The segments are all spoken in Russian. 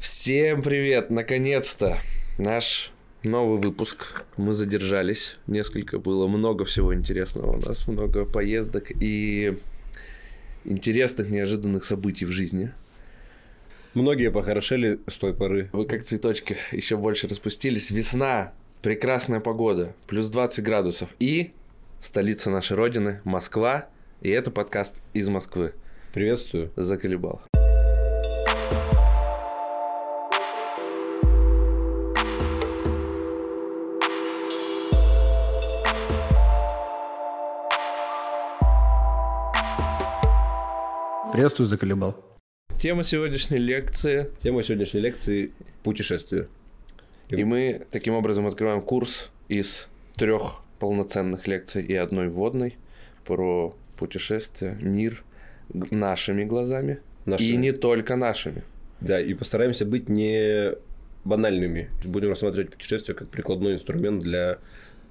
Всем привет! Наконец-то наш новый выпуск. Мы задержались. Несколько было много всего интересного у нас. Много поездок и интересных, неожиданных событий в жизни. Многие похорошели с той поры. Вы как цветочки еще больше распустились. Весна, прекрасная погода, плюс 20 градусов. И столица нашей родины, Москва. И это подкаст из Москвы. Приветствую. Заколебал. Приветствую, заколебал. Тема сегодняшней лекции. Тема сегодняшней лекции – путешествие. И мы таким образом открываем курс из трех полноценных лекций и одной вводной про путешествие, мир нашими глазами. Нашими. И не только нашими. Да, и постараемся быть не банальными. Будем рассматривать путешествие как прикладной инструмент для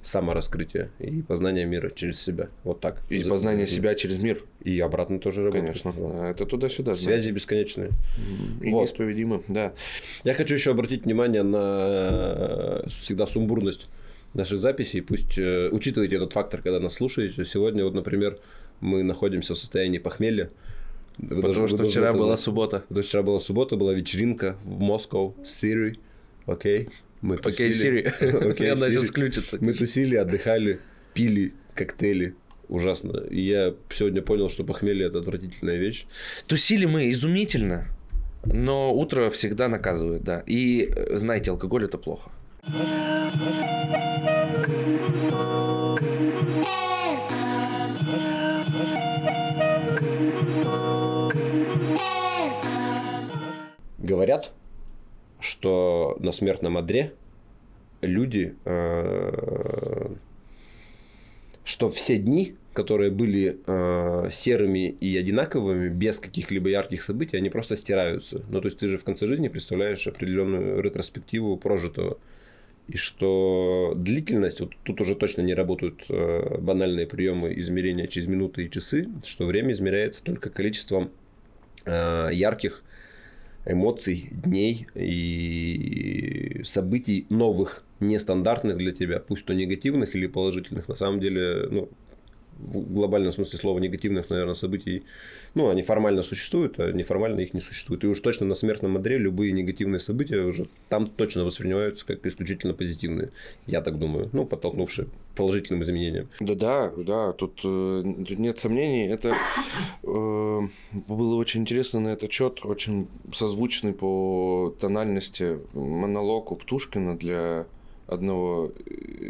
самораскрытия и познания мира через себя. Вот так. И За- познание себя через мир. И обратно тоже работает. Конечно. Да. Это туда-сюда. Связи бесконечные. И Вот. неисповедимы, да. Я хочу еще обратить внимание на э, всегда сумбурность наших записей. Пусть э, учитывайте этот фактор, когда нас слушаете. Сегодня, вот, например, мы находимся в состоянии похмелья. Вы Потому должны- что вчера это была суббота. Потому что вчера была суббота, была вечеринка в Москве, Сири. Окей. Мы Окей, тусили. Сири. Окей, Она сейчас включится. Мы тусили, отдыхали, пили коктейли. Ужасно. И я сегодня понял, что похмелье это отвратительная вещь. Тусили мы изумительно, но утро всегда наказывает, да. И э, знаете, алкоголь это плохо. Говорят, что на смертном одре люди, э, что все дни, которые были э, серыми и одинаковыми, без каких-либо ярких событий, они просто стираются. Ну, то есть ты же в конце жизни представляешь определенную ретроспективу прожитого. И что длительность, вот тут уже точно не работают э, банальные приемы измерения через минуты и часы, что время измеряется только количеством ярких эмоций, дней и событий новых, нестандартных для тебя, пусть то негативных или положительных. На самом деле, ну, в глобальном смысле слова негативных, наверное, событий, ну, они формально существуют, а неформально их не существует. И уж точно на смертном одре любые негативные события уже там точно воспринимаются как исключительно позитивные. Я так думаю. Ну, подтолкнувшие положительным изменениям. Да, да, да, тут, э, нет сомнений. Это э, было очень интересно на этот счет, очень созвучный по тональности монолог у Птушкина для одного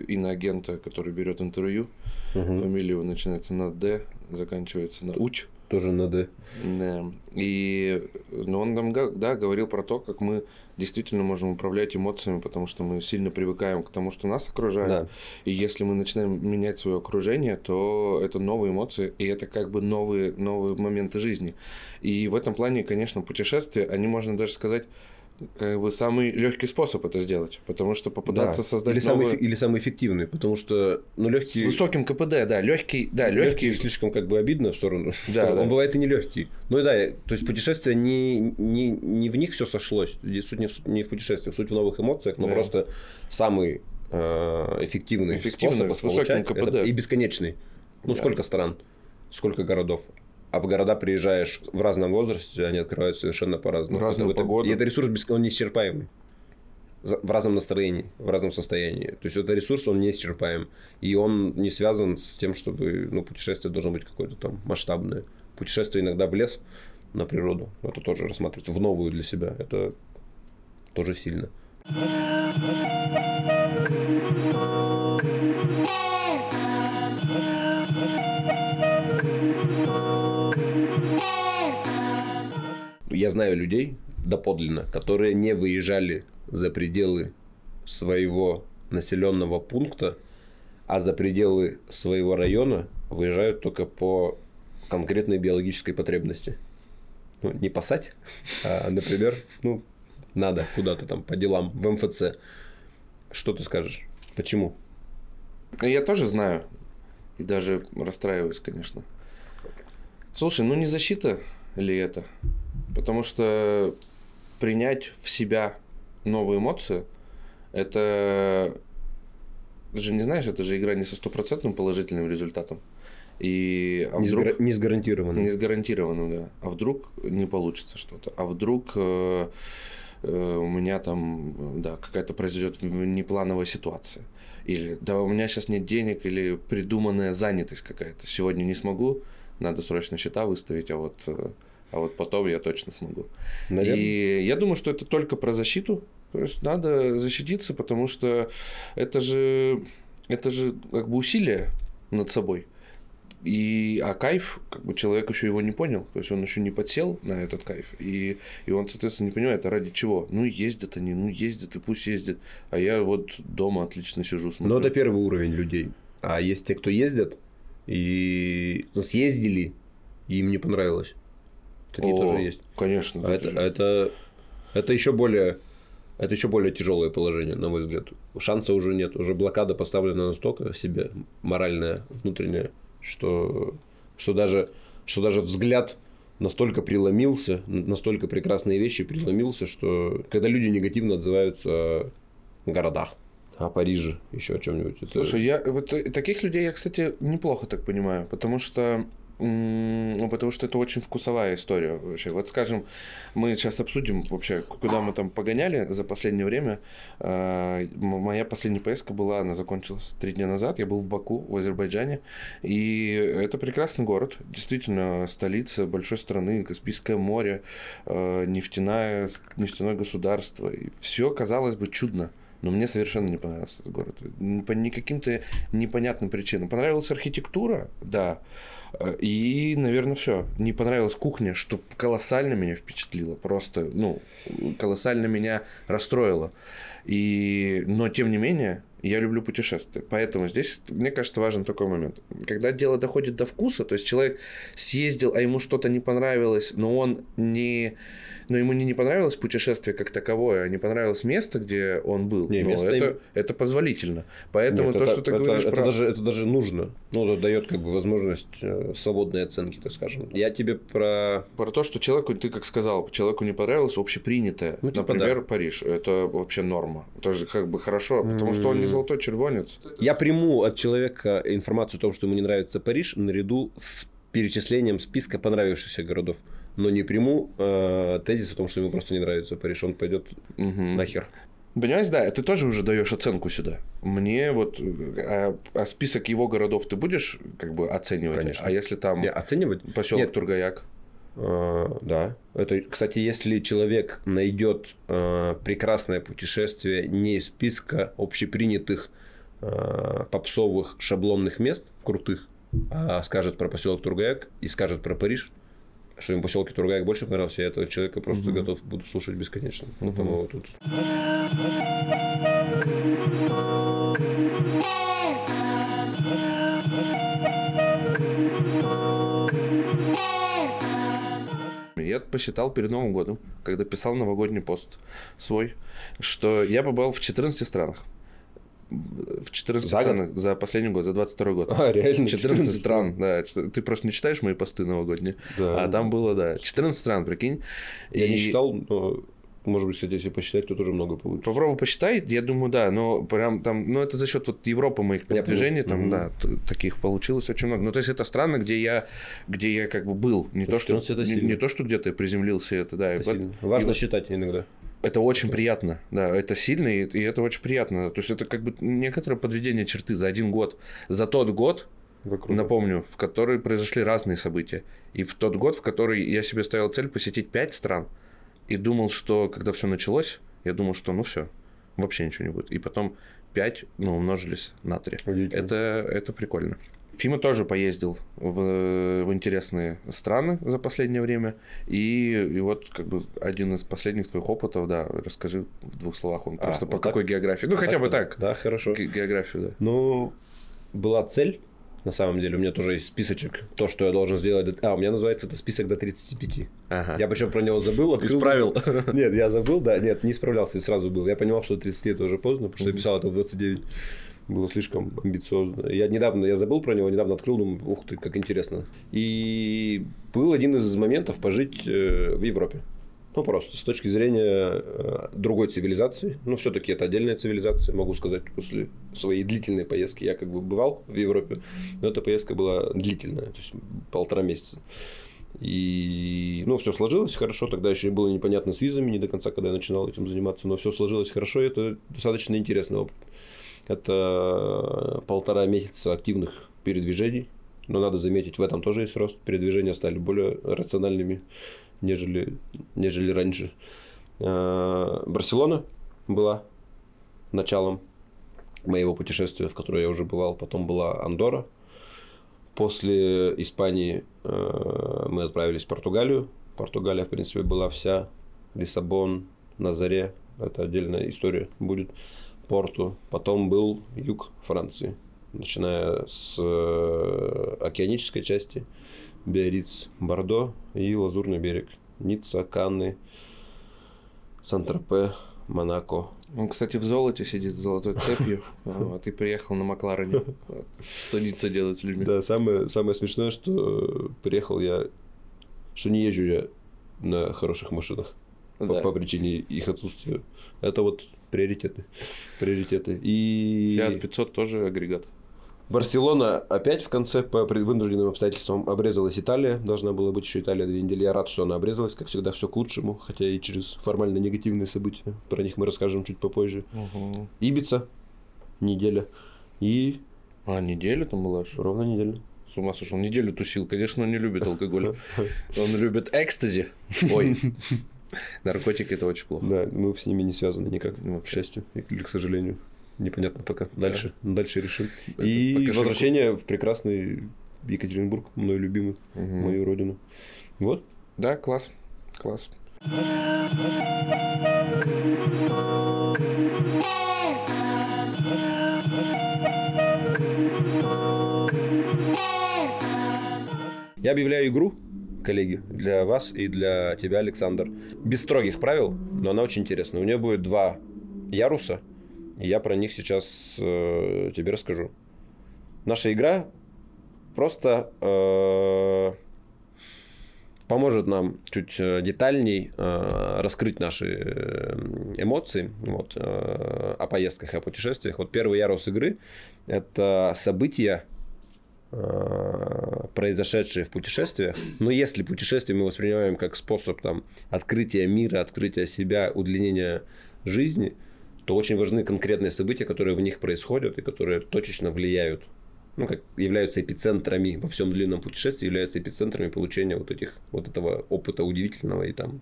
иноагента, который берет интервью. Фамилия его начинается на Д, заканчивается на Уть. Тоже надо. Да. И ну, он там да, говорил про то, как мы действительно можем управлять эмоциями, потому что мы сильно привыкаем к тому, что нас окружает. Да. И если мы начинаем менять свое окружение, то это новые эмоции, и это как бы новые, новые моменты жизни. И в этом плане, конечно, путешествия, они, можно даже сказать, как бы самый легкий способ это сделать. Потому что попытаться Да. создать или, самый, новые- эффе- или самый эффективный, потому что ну, с легкий, высоким КПД, да, легкий, да, легкий легкий. слишком как бы обидно в сторону. Да, да. Он бывает и не легкий. Ну и да, то есть путешествие не, не, не в них все сошлось. Суть не в, не в путешествиях, суть в новых эмоциях, но Да. просто самый э, эффективный, Эффективный, способ с высоким КПД. это и бесконечный. Ну Да. сколько стран, сколько городов. А в города приезжаешь в разном возрасте, они открывают совершенно по-разному. В разную Это- погоду. И это ресурс он неисчерпаемый. В разном настроении, в разном состоянии. То есть это ресурс, он неисчерпаем. И он не связан с тем, чтобы ну, путешествие должно быть какое-то там масштабное. Путешествие иногда в лес, на природу. Это тоже рассматривается. В новую для себя. Это тоже сильно. Знаю людей доподлинно, которые не выезжали за пределы своего населенного пункта, а за пределы своего района выезжают только по конкретной биологической потребности. Ну, не пасать, а, например, ну, надо куда-то там по делам в МФЦ. Что ты скажешь? Почему? Я тоже знаю. И даже расстраиваюсь, конечно. Слушай, ну не защита ли это? Потому что принять в себя новые эмоции, это ты же не знаешь, это же игра не со стопроцентным положительным результатом. И, а Не, вдруг, сгара- не сгарантированно. не сгарантированно, да. А вдруг не получится что-то? А вдруг э, э, у меня там, да, какая-то произойдет неплановая ситуация? Или да, у меня сейчас нет денег, или придуманная занятость какая-то. Сегодня не смогу, надо срочно счета выставить, а вот, э, а вот потом я точно смогу. Наверное. И я думаю, что это только про защиту. То есть надо защититься, потому что это же, это же как бы усилие над собой. И, а кайф, как бы человек еще его не понял, то есть он еще не подсел на этот кайф, и, и он, соответственно, не понимает, а ради чего. Ну, ездят они, ну, ездят, и пусть ездят. А я вот дома отлично сижу, смотрю. Но это первый уровень людей. А есть те, кто ездят и ну, съездили, и им не понравилось. Такие О, тоже есть. Конечно. А это, это, это еще более это еще более тяжелое положение, на мой взгляд. Шанса уже нет. Уже блокада поставлена настолько себе моральная, внутренняя, что, что, даже, что даже взгляд настолько преломился, настолько прекрасные вещи преломился, что когда люди негативно отзываются о городах, о Париже, еще о чем-нибудь. это- Слушай, я вот э, таких людей я, кстати, неплохо так понимаю, потому что потому что это очень вкусовая история вообще. Вот скажем, мы сейчас обсудим вообще, куда мы там погоняли за последнее время. А, Моя последняя поездка была, она закончилась три дня назад. Я был в Баку, в Азербайджане. И это прекрасный город. Действительно, столица большой страны, Каспийское море, э, нефтяная, нефтяное государство. И все казалось бы чудно. Но мне совершенно не понравился этот город. По никаким-то непонятным причинам. Понравилась архитектура, да. Э, И, наверное, все. Не понравилась кухня, что колоссально меня впечатлило. Просто, ну, колоссально меня расстроило. И, но, тем не менее, я люблю путешествия. Поэтому здесь, мне кажется, важен такой момент. Когда дело доходит до вкуса, то есть человек съездил, а ему что-то не понравилось, но он не... Но ему не, не понравилось путешествие как таковое, а не понравилось место, где он был. Не, Ну, место это, им- это позволительно. Поэтому Нет, то, это, что ты это- говоришь это про... даже, это даже нужно. Ну, это дает как бы возможность э, свободной оценки, так скажем. Я тебе про... Про то, что человеку, ты как сказал, человеку не понравилось общепринятое. Ну, типа Например, Париж. Это вообще норма. Тоже как бы хорошо, потому что он не золотой червонец. Я приму от человека информацию о том, что ему не нравится Париж, наряду с перечислением списка понравившихся городов. Но не приму э, тезис о том, что ему просто не нравится Париж. Он пойдет Мгм. нахер. Понимаешь, да, ты тоже уже даешь оценку сюда. Мне вот, а, а список его городов ты будешь как бы оценивать? Конечно. А если там Не, оценивать? поселок Нет. Тургаяк? Э, да. Это, кстати, если человек найдет э, прекрасное путешествие не из списка общепринятых э, попсовых шаблонных мест крутых, а скажет про поселок Тургаяк и скажет про Париж, что ему поселок Тургаяк больше понравился, я этого человека просто Мгм. готов буду слушать бесконечно. Мгм. Потому тут Я посчитал перед Новым годом, когда писал новогодний пост свой, что я побывал в 14 странах. В 14 За год? странах за последний год, за 22 год. А, реально? 14 стран, да. Ты просто не читаешь мои посты новогодние. Да. А там было, да, 14 стран, прикинь. Я не И считал, но, может быть, кстати, если посчитать, то тоже много получится. Попробуй посчитай, я думаю, да, но прям там, ну это за счет вот Европы моих Я там, понял. да, таких получилось очень много. Ну то есть это страны, где я, где я как бы был, не Ну, то что 14 не, не то что где-то приземлился, это да, и Это вот- сильно. Важно и считать иногда. Это очень приятно, да, это сильно и, и это очень приятно. То есть это как бы некоторое подведение черты за один год, за тот год, Вокруг. напомню, в который произошли разные события. И в тот год, в который я себе ставил цель посетить пять стран, и думал, что когда все началось, я думал, что ну все, вообще ничего не будет. И потом 5 ну, умножились на 3. Удивительно. Это, это прикольно. Фима тоже поездил в, в интересные страны за последнее время. И, и вот как бы один из последних твоих опытов, да, расскажи в двух словах. Он А, просто по вот так? какой географии. Ну, хотя бы да? так. Да, хорошо. Ге- Географию, да. Ну, была цель, на самом деле. У меня тоже есть списочек. То, что я должен сделать. А, у меня называется это список до 35. Ага. Я почему про него забыл. открыл- Исправил. Нет, я забыл, да. Нет, не справлялся, и сразу был. Я понимал, что 30 это уже поздно, потому что я писал это в 29. Было слишком амбициозно. Я недавно, я забыл про него, недавно открыл, думаю, ух ты, как интересно. И был один из моментов пожить э, в Европе. Ну, просто с точки зрения э, другой цивилизации. Ну, все-таки это отдельная цивилизация, могу сказать, после своей длительной поездки. Я как бы бывал в Европе, но эта поездка была длительная, то есть полтора месяца. И, ну, все сложилось хорошо. Тогда еще было непонятно с визами, не до конца, когда я начинал этим заниматься, но все сложилось хорошо, и это достаточно интересный опыт. Это полтора месяца активных передвижений, но надо заметить, в этом тоже есть рост. Передвижения стали более рациональными нежели, нежели раньше. Э, Барселона была началом моего путешествия, в которое я уже бывал. Потом была Андора. После Испании э, мы отправились в Португалию. Португалия, в принципе, была вся. Лиссабон, Назаре. Это отдельная история будет. Порту. Потом был юг Франции. Начиная с э, океанической части – Биориц, Бордо и Лазурный берег. Ницца, Канны, Сан-Тропе, Монако. Он, кстати, в золоте сидит с золотой цепью, а ты приехал на Макларене. Что Ницца делает с людьми? Да, самое, самое смешное, что приехал я, что не езжу я на хороших машинах да. по, по причине их отсутствия. Это вот приоритеты. Приоритеты. И... Fiat 500 тоже агрегат. Барселона опять в конце по вынужденным обстоятельствам обрезалась Италия. Должна была быть еще Италия две недели. Я рад, что она обрезалась. Как всегда, все к лучшему. Хотя и через формально негативные события. Про них мы расскажем чуть попозже. Угу. Ибица. Неделя. И... А, неделя там была? Ровно неделя. С ума сошел. Неделю тусил. Конечно, он не любит алкоголь. Он любит экстази. Ой. Наркотики это очень плохо. Да, мы с ними не связаны никак, к счастью или к сожалению непонятно пока. Дальше, да. дальше решим. Это и возвращение в прекрасный Екатеринбург, мой любимый, угу. мою родину. Вот. Да, класс, класс. Я объявляю игру, коллеги, для вас и для тебя, Александр. Без строгих правил, но она очень интересная. У нее будет два яруса – я про них сейчас э, тебе расскажу. Наша игра просто э, поможет нам чуть э, детальней э, раскрыть наши э, эмоции вот, э, о поездках и о путешествиях. Вот первый ярус игры – это события, произошедшие в путешествиях. Но если путешествие мы воспринимаем как способ там, открытия мира, открытия себя, удлинения жизни – то очень важны конкретные события, которые в них происходят и которые точечно влияют, ну, как являются эпицентрами во всем длинном путешествии, являются эпицентрами получения вот этих, вот этого опыта удивительного и там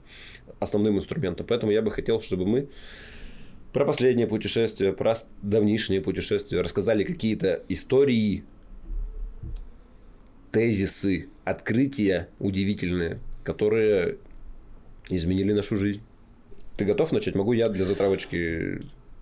основным инструментом. Поэтому я бы хотел, чтобы мы про последнее путешествие, про давнишнее путешествие рассказали какие-то истории, тезисы, открытия удивительные, которые изменили нашу жизнь. Ты готов начать? Могу я для затравочки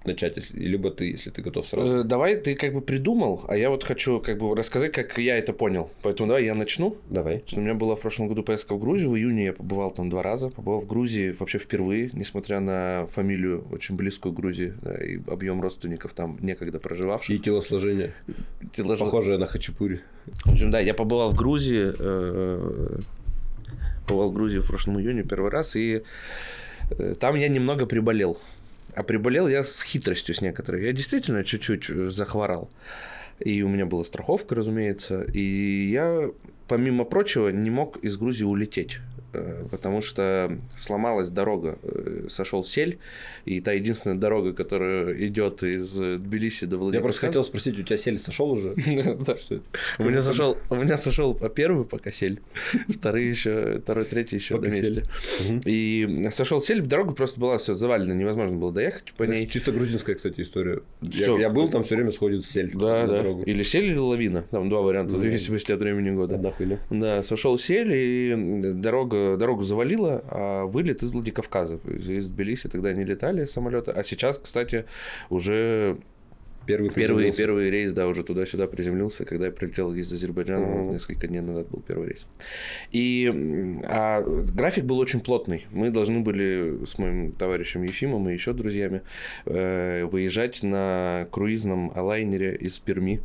начать, если, либо ты, если ты готов сразу. Э, давай, ты как бы придумал, а я вот хочу как бы рассказать, как я это понял. Поэтому давай я начну. Давай. Что у меня была в прошлом году поездка в Грузию. В июне я побывал там два раза. Побывал в Грузии вообще впервые, несмотря на фамилию очень близкую Грузии да, и объем родственников там некогда проживавших. И телосложение. Телож... Похожее на хачапури. В общем, да, я побывал в Грузии. Э, побывал в Грузии в прошлом июне первый раз. И э, там я немного приболел. А приболел я с хитростью с некоторой. Я действительно чуть-чуть э, захворал. И у меня была страховка, разумеется. И я, помимо прочего, не мог из Грузии улететь. Э, потому что сломалась дорога, э, сошел сель, и та единственная дорога, которая идет из Тбилиси до Владивостока. Я просто хотел спросить, у тебя сель сошел уже? Да. Что это? У меня сошел, у меня сошел первый пока сель, второй еще, второй, третий еще на месте. И сошел сель, в дорогу просто была все завалено, невозможно было доехать по ней. Чисто грузинская, кстати, история. Я был там, все время сходит сель. Да, да. Или сель, или лавина. Там два варианта, в зависимости от времени года. Да, сошел сель, и дорога дорогу завалило, а вылет из Владикавказа. Из Тбилиси тогда не летали самолеты. А сейчас, кстати, уже Первый, первый, первый рейс, да, уже туда-сюда приземлился, когда я прилетел из Азербайджана, mm-hmm. несколько дней назад был первый рейс. И а график был очень плотный. Мы должны были с моим товарищем Ефимом и еще друзьями э, выезжать на круизном лайнере из Перми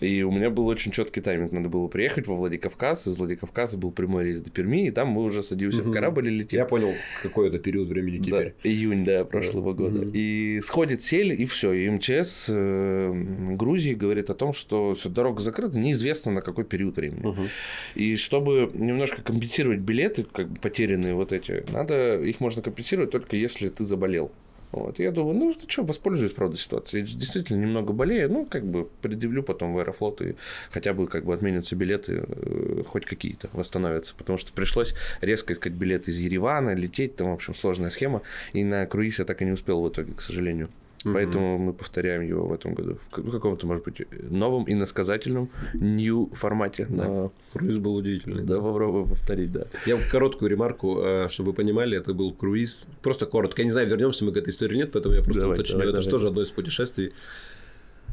И у меня был очень четкий тайминг. Надо было приехать во Владикавказ. Из Владикавказа был прямой рейс до Перми, и там мы уже садимся в корабль и летим. Я понял, какой это период времени теперь. Да, июнь, да, прошлого года. И сходит сель, и все. И МЧС э, Грузии говорит о том, что все, дорога закрыта, неизвестно на какой период времени. И чтобы немножко компенсировать билеты, как бы потерянные вот эти, надо, их можно компенсировать только если ты заболел. Вот. Я думаю, ну что, воспользуюсь, правда, ситуацией. Я действительно немного болею, ну, как бы предъявлю потом в Аэрофлот и хотя бы как бы отменятся билеты, э, хоть какие-то восстановятся. Потому что пришлось резко искать билеты из Еревана, лететь, там, в общем, сложная схема. И на круиз я так и не успел в итоге, к сожалению. Поэтому мы повторяем его в этом году. В каком-то, может быть, новом иносказательном new формате. Да. Но... Круиз был удивительный. Да, попробую повторить, да. Я короткую ремарку, э, чтобы вы понимали, это был круиз. Просто коротко. Я не знаю, вернемся мы к этой истории нет, поэтому я просто давай, уточню. Давай, это давай. же тоже одно из путешествий.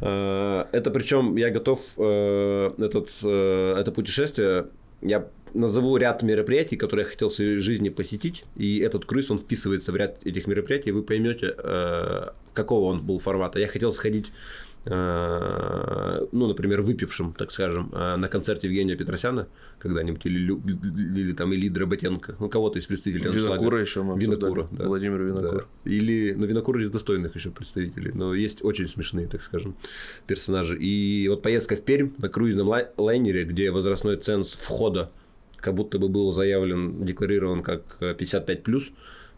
Э, это причем я готов этот, это путешествие я назову ряд мероприятий, которые я хотел в своей жизни посетить, и этот круиз, он вписывается в ряд этих мероприятий, и вы поймете, какого он был формата. Я хотел сходить э, ну, например, выпившим, так скажем, э, на концерте Евгения Петросяна когда-нибудь, или, или, или там Ильи Дроботенко, ну, кого-то из представителей Винокура еще мы Винокура, да. Владимир Винокур. Да. Или, ну, Винокур из достойных еще представителей, но есть очень смешные, так скажем, персонажи. И вот поездка в Пермь на круизном лайнере, где возрастной ценз входа как будто бы был заявлен, декларирован как 55 плюс,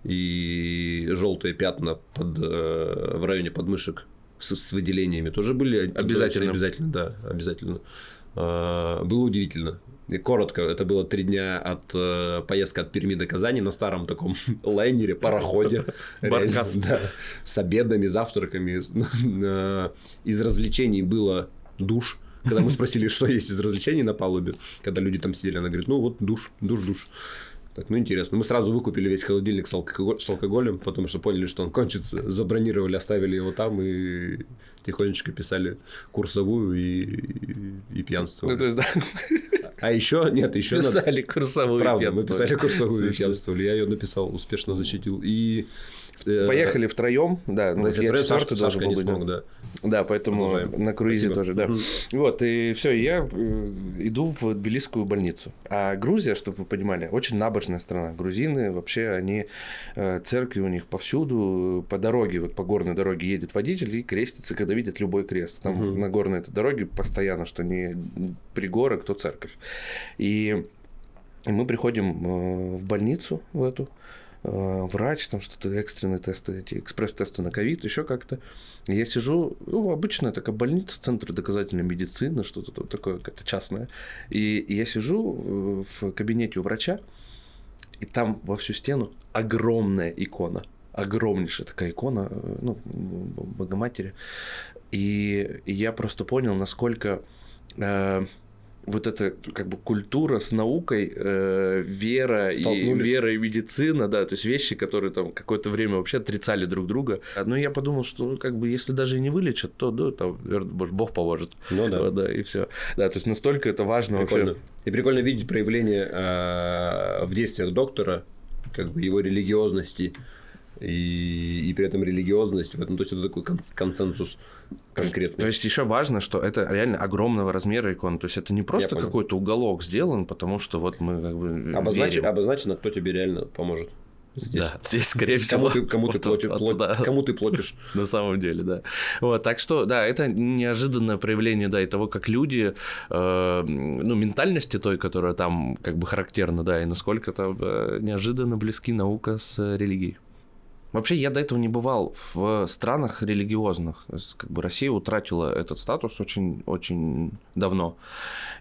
и желтые пятна под, э, в районе подмышек с, с выделениями тоже были обязательно. Обязательно, да, обязательно. А, было удивительно. И коротко, это было три дня от э, поездка от Перми до Казани на старом таком лайнере, пароходе. Баркас. Да, с обедами, завтраками. Э, из развлечений было душ когда мы спросили, что есть из развлечений на палубе, когда люди там сидели, она говорит, ну вот душ, душ, душ. Так, ну интересно. Мы сразу выкупили весь холодильник с, алкоголь, с алкоголем, потому что поняли, что он кончится, забронировали, оставили его там и тихонечко писали курсовую и, и, и пьянствовали. Ну, то есть, да. А еще, нет, еще писали надо... курсовую Правда, мы писали курсовую и пьянствовали. Я ее написал, успешно защитил. И Э, Поехали втроем, да, ну, я четвертый должен был быть. Смог, да. Да, поэтому Продолжаем. на круизе Спасибо. тоже, да. Вот, и все, я э, иду в Тбилисскую больницу. А Грузия, чтобы вы понимали, очень набожная страна. Грузины вообще, они, э, церкви у них повсюду, по дороге, вот по горной дороге едет водитель и крестится, когда видит любой крест. Там угу. на горной этой дороге постоянно, что не пригорок, то церковь. И мы приходим в больницу в эту, Э, врач, там что-то экстренные тесты, эти экспресс-тесты на ковид, еще как-то. Я сижу, ну, обычная такая больница, центр доказательной медицины, что-то там такое, какое-то частное. И я сижу в кабинете у врача, и там во всю стену огромная икона огромнейшая такая икона, э, ну, Богоматери. И, и я просто понял, насколько э, вот эта как бы культура с наукой, э, вера и вера и медицина, да, то есть вещи, которые там какое-то время вообще отрицали друг друга. Но я подумал, что ну, как бы если даже и не вылечат, то да, там, Бог поможет. Ну да. Вот, да, и все. Да, то есть настолько это важно прикольно. вообще. И прикольно видеть проявление э, в действиях доктора, как бы его религиозности и, и при этом религиозность этом, то есть это такой консенсус конкретный. То есть еще важно, что это реально огромного размера икона, то есть это не просто какой-то уголок сделан, потому что вот мы как бы Обознач... верим. Обозначено, кто тебе реально поможет. Здесь. Да, здесь, скорее всего. Кому ты, кому ты, платишь, плат... да. кому ты платишь. На самом деле, да. Вот, так что, да, это неожиданное проявление, да, и того, как люди, э, ну, ментальности той, которая там как бы характерна, да, и насколько там э, неожиданно близки наука с религией. Вообще, я до этого не бывал в странах религиозных. Как бы Россия утратила этот статус очень, очень давно.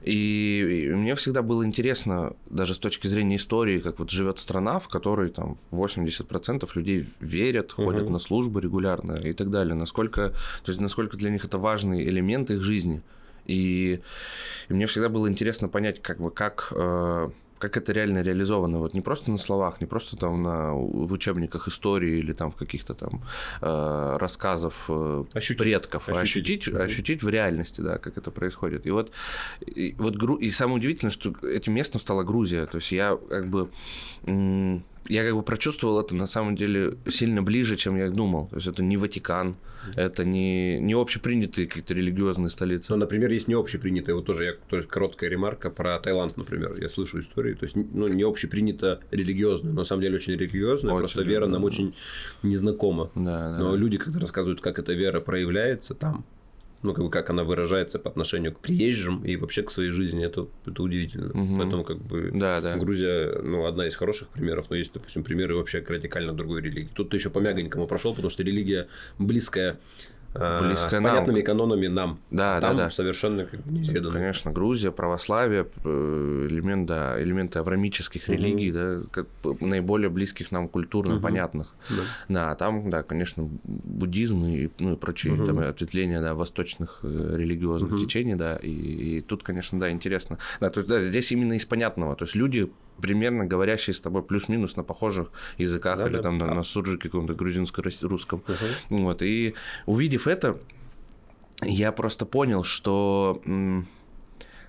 И, и мне всегда было интересно, даже с точки зрения истории, как вот живет страна, в которой там 80% людей верят, ходят угу. на службы регулярно и так далее. Насколько, то есть, насколько для них это важный элемент их жизни. И, и мне всегда было интересно понять, как бы, как э, как это реально реализовано, вот не просто на словах, не просто там на, в учебниках истории или там в каких-то там э, рассказов э, ощутить. предков, ощутить, ощутить, mm-hmm. ощутить в реальности, да, как это происходит. И вот, и, вот и самое удивительное, что этим местом стала Грузия, то есть я как бы я как бы прочувствовал это на самом деле сильно ближе, чем я думал. То есть это не Ватикан, это не, не общепринятые какие-то религиозные столицы. Ну, например, есть не общепринятые. Вот тоже я, то есть короткая ремарка про Таиланд, например. Я слышу истории. То есть, ну, не общепринято религиозное, но на самом деле очень религиозное. Очень, просто вера нам очень незнакома. Да, да. Но люди, когда рассказывают, как эта вера проявляется там, ну, как бы как она выражается по отношению к приезжим и вообще к своей жизни, это, это удивительно. Мгм. Поэтому, как бы, Да, да. Грузия, ну, одна из хороших примеров, но есть, допустим, примеры вообще к радикально другой религии. Тут ты еще по мягонькому прошел, потому что религия близкая, а, Близкая с нам. понятными канонами нам. Да, А да, там да. совершенно как бы неизведанно. Конечно, Грузия, православие, э, элемент, да, элементы аврамических Мгм. религий, да, как наиболее близких нам культурно, Мгм. понятных. Да. Да, а там, да, конечно, буддизм и, ну, и прочие Мгм. там, ответвления да, восточных э, религиозных Мгм. течений, да, и, и тут, конечно, да, интересно. Да, то есть, да, здесь именно из понятного, то есть люди примерно говорящие с тобой плюс-минус на похожих языках Да, или да. там на, А. на суджике каком-то грузинско-русском. Мгм. Вот, и увидев это, я просто понял, что,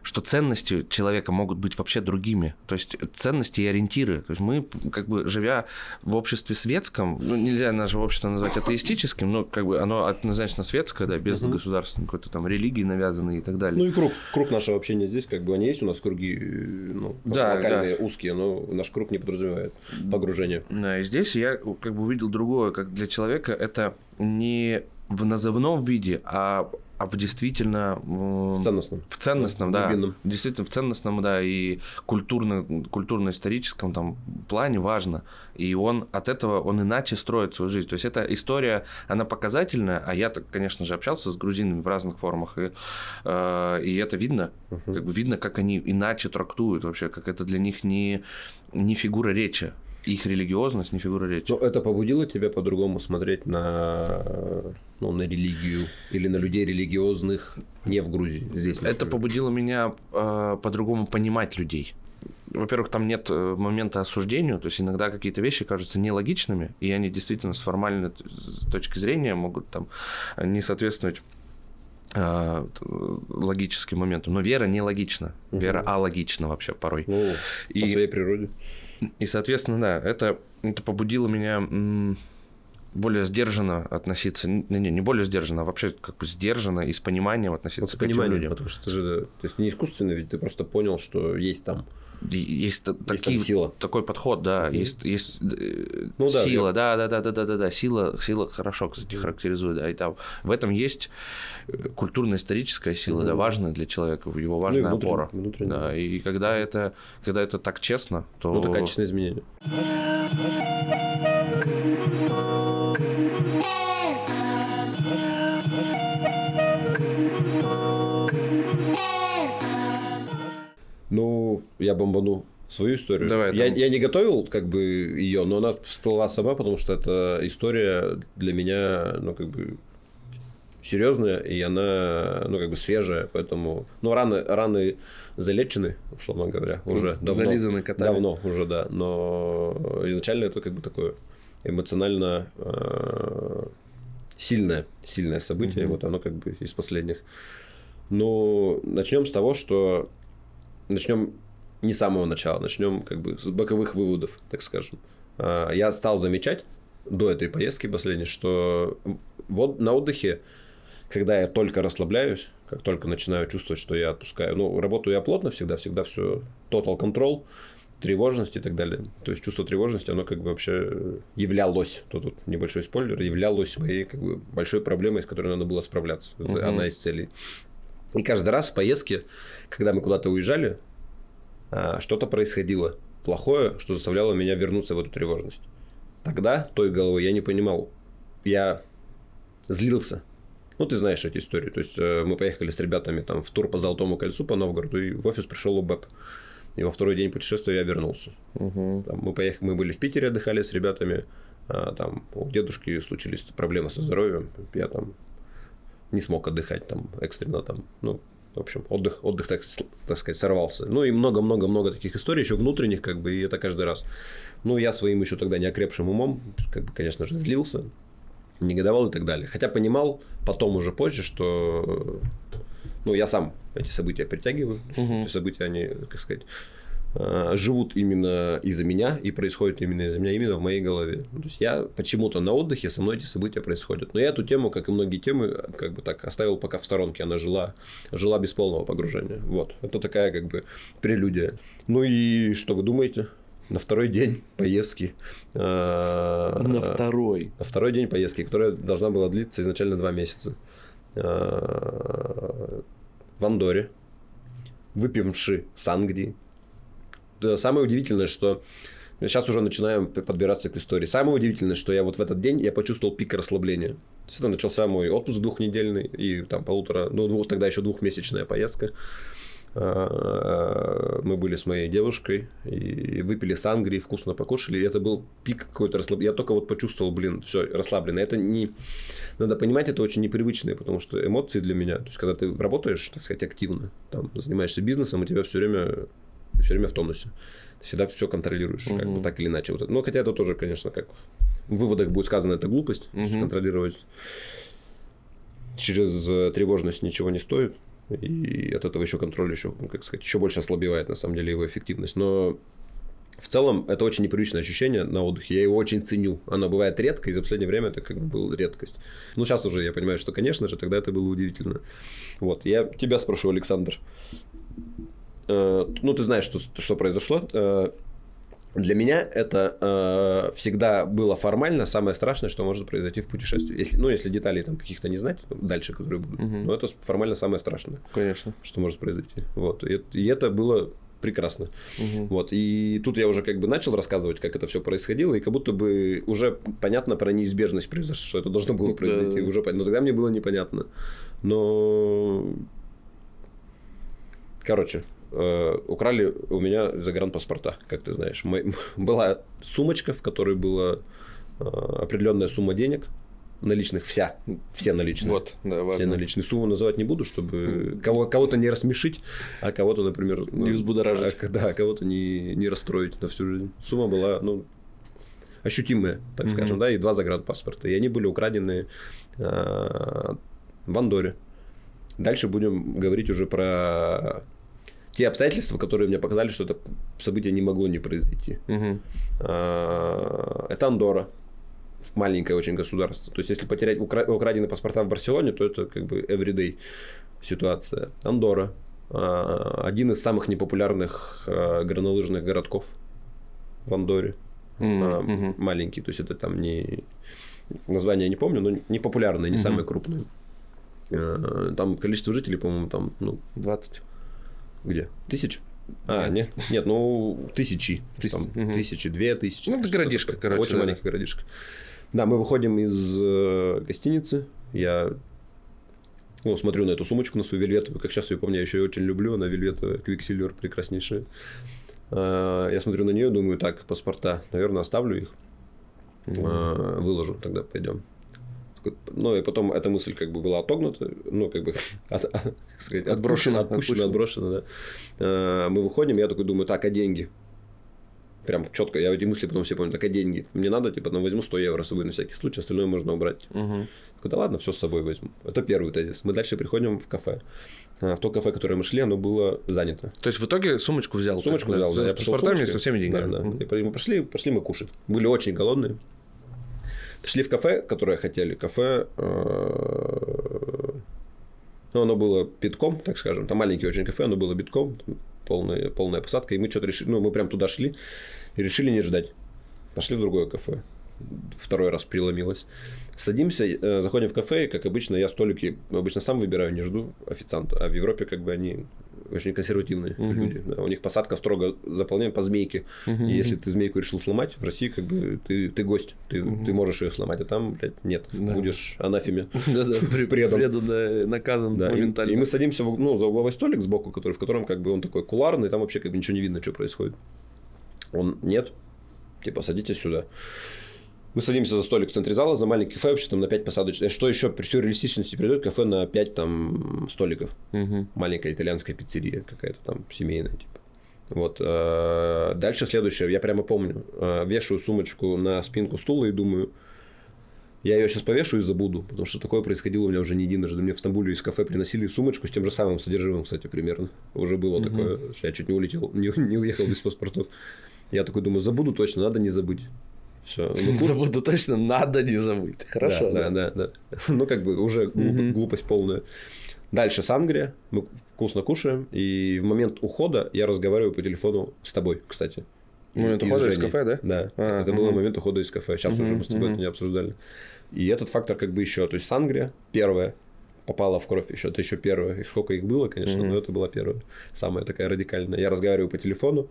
что ценности человека могут быть вообще другими. То есть ценности и ориентиры. То есть мы, как бы, живя в обществе светском, ну, нельзя наше общество назвать атеистическим, но как бы оно однозначно светское, да, без Мгм. государственной какой-то там религии навязанной и так далее. Ну и круг, круг нашего общения здесь, как бы они есть у нас круги, ну, Да, локальные, узкие, но наш круг не подразумевает погружение. Да, и здесь я как бы увидел другое, как для человека это не в назывном виде, а, а в действительно В ценностном. в ценностном, да, Глубинном. действительно в ценностном, да, и культурно, культурно-историческом там плане важно. И он от этого, он иначе строит свою жизнь. То есть эта история, она показательная, а я, конечно же, общался с грузинами в разных формах, и, э, и это видно, Мгм. как бы видно, как они иначе трактуют вообще, как это для них не, не фигура речи. Их религиозность не фигура речи. Но это побудило тебя по-другому смотреть на, ну, на религию или на людей религиозных не в Грузии, здесь. Это например? побудило меня э, по-другому понимать людей. Во-первых, там нет э, момента осуждения, то есть иногда какие-то вещи кажутся нелогичными, и они действительно с формальной точки зрения могут там не соответствовать т- логическим моментам. Но вера нелогична. Вера Мгм. алогична вообще порой. Ну, И- по своей природе. И, соответственно, да, это, это побудило меня более сдержанно относиться, не, не, не более сдержанно, а вообще как бы сдержанно и с пониманием относиться с к этим пониманием, людям. потому что это же то есть не искусственно, ведь ты просто понял, что есть там. Есть, Есть такие, сила. такой подход, да, Мгм. есть, есть э, Ну да, сила, да, да, да, да, да, да, да, сила, сила хорошо, кстати, характеризует, да, и там в этом есть э, культурно-историческая сила, да, Мгм. важная для человека, его Ну важная внутренне- опора, внутренне. да, и когда это, когда это так честно, то Ну, это качественное изменение. Ну, я бомбану свою историю. Давай, я, там- я не готовил как бы ее, но она всплыла сама, потому что эта история для меня, ну, как бы серьезная, и она, ну, как бы свежая, поэтому, ну, раны, раны залечены, условно говоря, уже давно. зализаны котами. Давно уже, да, но изначально это как бы такое эмоционально э, сильное, сильное событие, Мгм. вот оно как бы из последних. Ну, начнем с того, что начнем не с самого начала, начнем как бы с боковых выводов, так скажем. А, Я стал замечать до этой поездки последней, что вот на отдыхе, когда я только расслабляюсь, как только начинаю чувствовать, что я отпускаю, ну, работаю я плотно всегда, всегда все total control, тревожность и так далее. То есть чувство тревожности, оно как бы вообще являлось, тут, тут небольшой спойлер, являлось моей как бы большой проблемой, с которой надо было справляться. Мгм. одна из целей. И каждый раз в поездке, когда мы куда-то уезжали, а, что-то происходило плохое, что заставляло меня вернуться в эту тревожность. Тогда той головой я не понимал. Я злился. Ну, ты знаешь эти истории. То есть, э, мы поехали с ребятами там в тур по Золотому кольцу, по Новгороду, и в офис пришел УБЭП. И во второй день путешествия я вернулся. Мгм. Там мы, поехали, мы были в Питере, отдыхали с ребятами. а, там у дедушки случились проблемы со здоровьем. Я там не смог отдыхать там экстренно там. Ну, в общем, отдых, отдых так, так сказать, сорвался. Ну и много-много-много таких историй, еще внутренних, как бы, и это каждый раз. Ну, я своим еще тогда неокрепшим умом, как бы, конечно же, злился, негодовал и так далее. Хотя понимал потом уже позже, что ну, я сам эти события притягиваю. Мгм. Эти события, они, как сказать, живут именно из-за меня и происходят именно из-за меня, именно в моей голове. То есть я почему-то на отдыхе со мной эти события происходят. Но я эту тему, как и многие темы, как бы так оставил пока в сторонке. Она жила, жила без полного погружения. Вот. Это такая как бы прелюдия. Ну и что вы думаете? На второй день поездки. э, На второй. на второй день поездки, которая должна была длиться изначально два месяца. э, В Андоре, выпивши с Англии. Да, Самое удивительное, что сейчас уже начинаем подбираться к истории. Самое удивительное, что я вот в этот день я почувствовал пик расслабления. То есть это начался мой отпуск двухнедельный и там полутора, ну двух, тогда еще двухмесячная поездка. А, Мы были с моей девушкой и выпили сангрии, вкусно покушали. И это был пик какой-то расслабления. Я только вот почувствовал, блин, все, расслабленно. Это не... Надо понимать, это очень непривычное, потому что эмоции для меня... То есть, когда ты работаешь, так сказать, активно, там, занимаешься бизнесом, у тебя все время, все время в тонусе. Ты всегда все контролируешь, как бы так или иначе. Вот. Но хотя это тоже, конечно, как в выводах будет сказано, это глупость. Мгм. Контролировать через э, тревожность ничего не стоит. И от этого еще контроль еще, ну, как сказать, еще больше ослабевает, на самом деле, его эффективность. Но в целом это очень непривычное ощущение на отдыхе. Я его очень ценю. Оно бывает редко, и за последнее время это как бы была редкость. Ну, сейчас уже я понимаю, что, конечно же, тогда это было удивительно. Вот. Я тебя спрошу, Александр. Э, Ну, ты знаешь, что, что произошло. Э, Для меня это э, всегда было формально самое страшное, что может произойти в путешествии. Если, ну, если деталей там каких-то не знать, дальше, которые будут. Мгм. Но это формально самое страшное, Конечно. что может произойти. Вот. И, это- и это было прекрасно. Мгм. Вот. И тут я уже как бы начал рассказывать, как это все происходило, и как будто бы уже понятно про неизбежность произошло, что это должно было произойти. Да. Уже, но тогда мне было непонятно. Но... Короче, э, украли у меня загранпаспорта, как ты знаешь. Мой- была сумочка, в которой была э, определенная сумма денег, наличных вся, все наличные. Вот, да, Все важно. наличные суммы называть не буду, чтобы кого, кого-то не рассмешить, а кого-то, например... Не взбудоражить. а, Да, кого-то не, не расстроить на всю жизнь. Сумма была, ну, ощутимая, так Мгм. скажем, да, и два загранпаспорта. И они были украдены а, в Андоре. Дальше будем говорить уже про те обстоятельства, которые мне показали, что это событие не могло не произойти. А, Это Андора. Маленькое очень государство. То есть, если потерять укра- украденные паспорта в Барселоне, то это как бы everyday ситуация. Андора. а, Один из самых непопулярных а, горнолыжных городков в Андоре. Мгм. Маленький. То есть, это там не... Название я не помню, но не популярные, не Мгм. самые крупные. А, Там количество жителей, по-моему, там, ну, 20. Где? Тысяч? А, Нет. нет, нет, ну, тысячи. Тысяч- Там. Тысячи, две тысячи. Ну, это городишко, такое. короче, Очень да. маленький городишко. Да, мы выходим из э, гостиницы. Я ну, смотрю на эту сумочку, на свою вельветовую. Как сейчас ее помню, я еще ее очень люблю. Она вельветовая, Quicksilver прекраснейшая. А, Я смотрю на нее, думаю, так, паспорта, наверное, оставлю их. А, Выложу, тогда пойдем. Ну, и потом эта мысль как бы была отогнута, ну, как бы от- сказать, Отброшена, отпущена, отброшена, да. А, Мы выходим, я такой думаю, так, а деньги? Прям четко, я эти мысли потом все помню, так, а деньги? Мне надо, типа, там возьму 100 евро с собой на всякий случай, остальное можно убрать. Мгм. Такой, да ладно, все с собой возьму. Это первый тезис. Мы дальше приходим в кафе. А, В то кафе, в которое мы шли, оно было занято. То есть в итоге сумочку взял. Сумочку ты, взял, да. С Я пошел паспортами сумочкой. со всеми деньгами. Да, да. Мгм. И мы пошли, пошли мы кушать. Были очень голодные. Шли в кафе, которое хотели. Кафе... э, Ну, оно было битком, так скажем. Там маленький очень кафе, оно было битком. Полная, полная посадка. И мы что-то решили... Ну, мы прям туда шли и решили не ждать. Пошли в другое кафе. Второй раз преломилось. Садимся, э, заходим в кафе, и, как обычно, я столики обычно сам выбираю, не жду официанта. А в Европе как бы они очень консервативные Мгм. люди. Да, у них посадка строго заполняем по змейке. Мгм. И если ты змейку решил сломать, в России как бы ты, ты гость, ты, Мгм. ты можешь ее сломать, а там, блядь, нет. Да. Будешь анафеме. Предан. предан, да, наказан моментально. и мы садимся ну, за угловой столик сбоку, который, в котором как бы он такой куларный, там вообще как бы ничего не видно, что происходит. Он нет, типа садитесь сюда. Мы садимся за столик в центре зала, за маленький кафе, вообще там на 5 посадочных. Что еще при всей реалистичности придет кафе на 5 там столиков. Мгм. Маленькая итальянская пиццерия какая-то там семейная, типа. Вот. э, Дальше следующее. Я прямо помню. э, Вешаю сумочку на спинку стула и думаю, Я ее сейчас повешу и забуду, потому что такое происходило у меня уже не единожды. Мне в Стамбуле из кафе приносили сумочку с тем же самым содержимым, кстати, примерно. Уже было угу. такое, я чуть не улетел, не, не уехал без паспортов. Я такой думаю, забуду точно, надо не забыть. Все. Ну, забуду точно, надо не забыть. Хорошо. Да, да, да. да. Ну, как бы уже угу. глупость полная. Дальше Сангрия. Мы вкусно кушаем. И в момент ухода я разговариваю по телефону с тобой, кстати. Момент ухода из кафе, да? Да. А, это угу. был момент ухода из кафе. Сейчас угу, уже мы с тобой угу. это не обсуждали. И этот фактор как бы еще. То есть Сангрия первая попала в кровь еще. Это еще первая. Сколько их было, конечно, угу. но это была первая. Самая такая радикальная. Я разговариваю по телефону,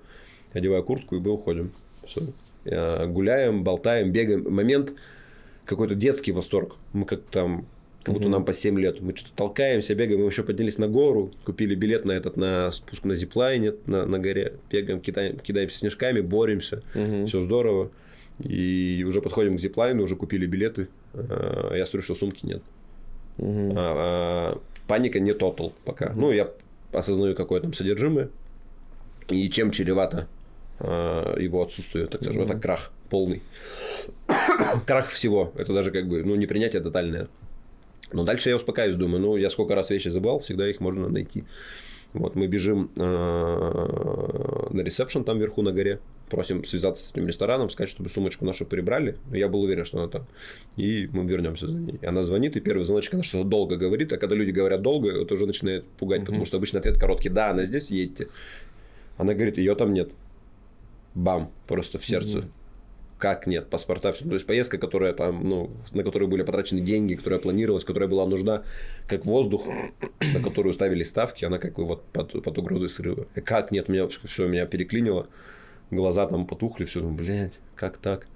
одеваю куртку, и мы уходим. Все. Гуляем, болтаем, бегаем. Момент какой-то детский восторг. Мы как там как будто нам по 7 лет. Мы что-то толкаемся, бегаем, мы еще поднялись на гору, купили билет на этот, на спуск на зиплайне на, на горе, бегаем, кидаем, кидаемся снежками, боремся, угу. все здорово. И уже подходим к зиплайну, уже купили билеты. А, я смотрю, что сумки нет. Угу. А, а, паника не тотал пока. Угу. Ну, я осознаю, какое там содержимое и чем чревато его отсутствие, так скажем, угу. это крах полный. крах всего. Это даже как бы, ну, не принятие тотальное. Но дальше я успокаиваюсь, думаю, ну, я сколько раз вещи забывал, всегда их можно найти. Вот, мы бежим э, на ресепшн там вверху на горе, просим связаться с этим рестораном, сказать, чтобы сумочку нашу прибрали. Я был уверен, что она там. И мы вернемся за ней. Она звонит, и первый звоночек, она что-то долго говорит, а когда люди говорят долго, это уже начинает пугать, mm-hmm. потому что обычно ответ короткий, да, она здесь, едьте. Она говорит, ее там нет. Бам, просто в сердце. Mm-hmm как нет паспорта, все. То есть поездка, которая там, ну, на которую были потрачены деньги, которая планировалась, которая была нужна, как воздух, на которую ставили ставки, она как бы вот под, под угрозой срыва. И как нет, меня все меня переклинило, глаза там потухли, все, ну, блядь, как так?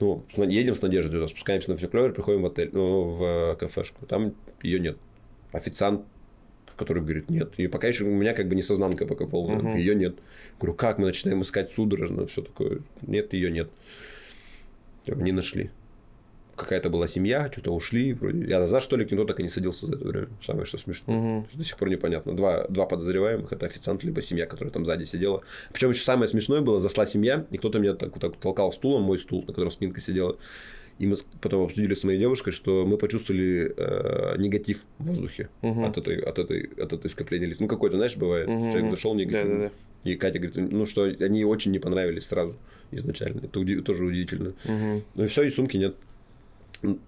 Ну, едем с Надеждой, спускаемся на фюклер, приходим в отель, ну, в кафешку, там ее нет. Официант который говорит, нет. И пока еще у меня как бы не сознанка пока полная. Угу. Ее нет. Говорю, как мы начинаем искать судорожно, все такое. Нет, ее нет. Не нашли. Какая-то была семья, что-то ушли. Вроде. Я назад, что ли, никто так и не садился за это время. Самое что смешно. Угу. До сих пор непонятно. Два, два подозреваемых это официант, либо семья, которая там сзади сидела. Причем еще самое смешное было, зашла семья, и кто-то меня так, так толкал стулом, мой стул, на котором спинка сидела. И мы потом обсудили с моей девушкой, что мы почувствовали э, негатив в воздухе угу. от, этой, от, этой, от этой скопления лиц. Ну, какой-то, знаешь, бывает. Угу. Человек зашел негатив. Да, да, да. И Катя говорит, ну что, они очень не понравились сразу изначально. Это уди- тоже удивительно. Угу. Ну и все, и сумки нет.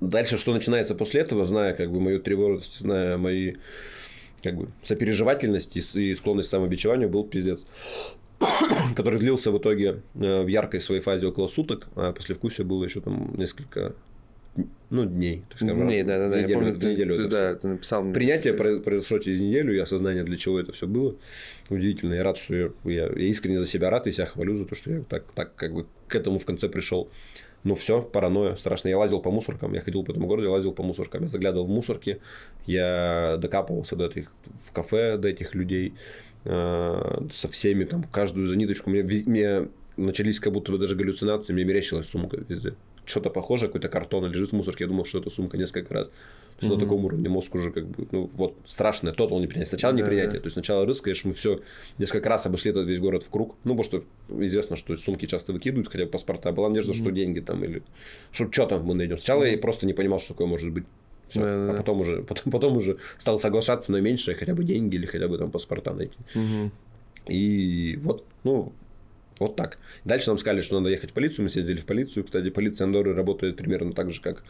Дальше, что начинается после этого, зная как бы мою тревожность, зная мои как бы сопереживательность и склонность к самобичеванию, был пиздец. который длился в итоге э, в яркой своей фазе около суток, а после вкуса было еще там несколько ну, дней. Так дней, да, да, да. Неделю, я помню, ты, неделю ты, да, ты написал. Принятие произошло через неделю, и осознание, для чего это все было. Удивительно. Я рад, что я, я, я искренне за себя рад и себя хвалю за то, что я так, так как бы к этому в конце пришел. Ну все, паранойя, страшно. Я лазил по мусоркам, я ходил по этому городу, я лазил по мусоркам, я заглядывал в мусорки, я докапывался до этих, в кафе до этих людей, со всеми, там, каждую за ниточку. Мне, мне начались как будто бы даже галлюцинации, мне мерещилась сумка везде что-то похожее, какой-то картон лежит в мусорке, я думал, что это сумка несколько раз. То есть mm-hmm. на таком уровне мозг уже как бы, ну вот страшное, тотал непринятие. Сначала непринятие, то есть сначала рыскаешь, мы все несколько раз обошли этот весь город в круг. Ну, потому что известно, что сумки часто выкидывают, хотя бы паспорта. Была надежда, mm-hmm. что деньги там или что, что там мы найдем. Сначала mm-hmm. я просто не понимал, что такое может быть. Все. Да, да, а потом уже, потом, потом уже стал соглашаться на меньшее, хотя бы деньги или хотя бы там паспорта найти. Угу. И вот, ну, вот так. Дальше нам сказали, что надо ехать в полицию. Мы съездили в полицию. Кстати, полиция Андоры работает примерно так же, как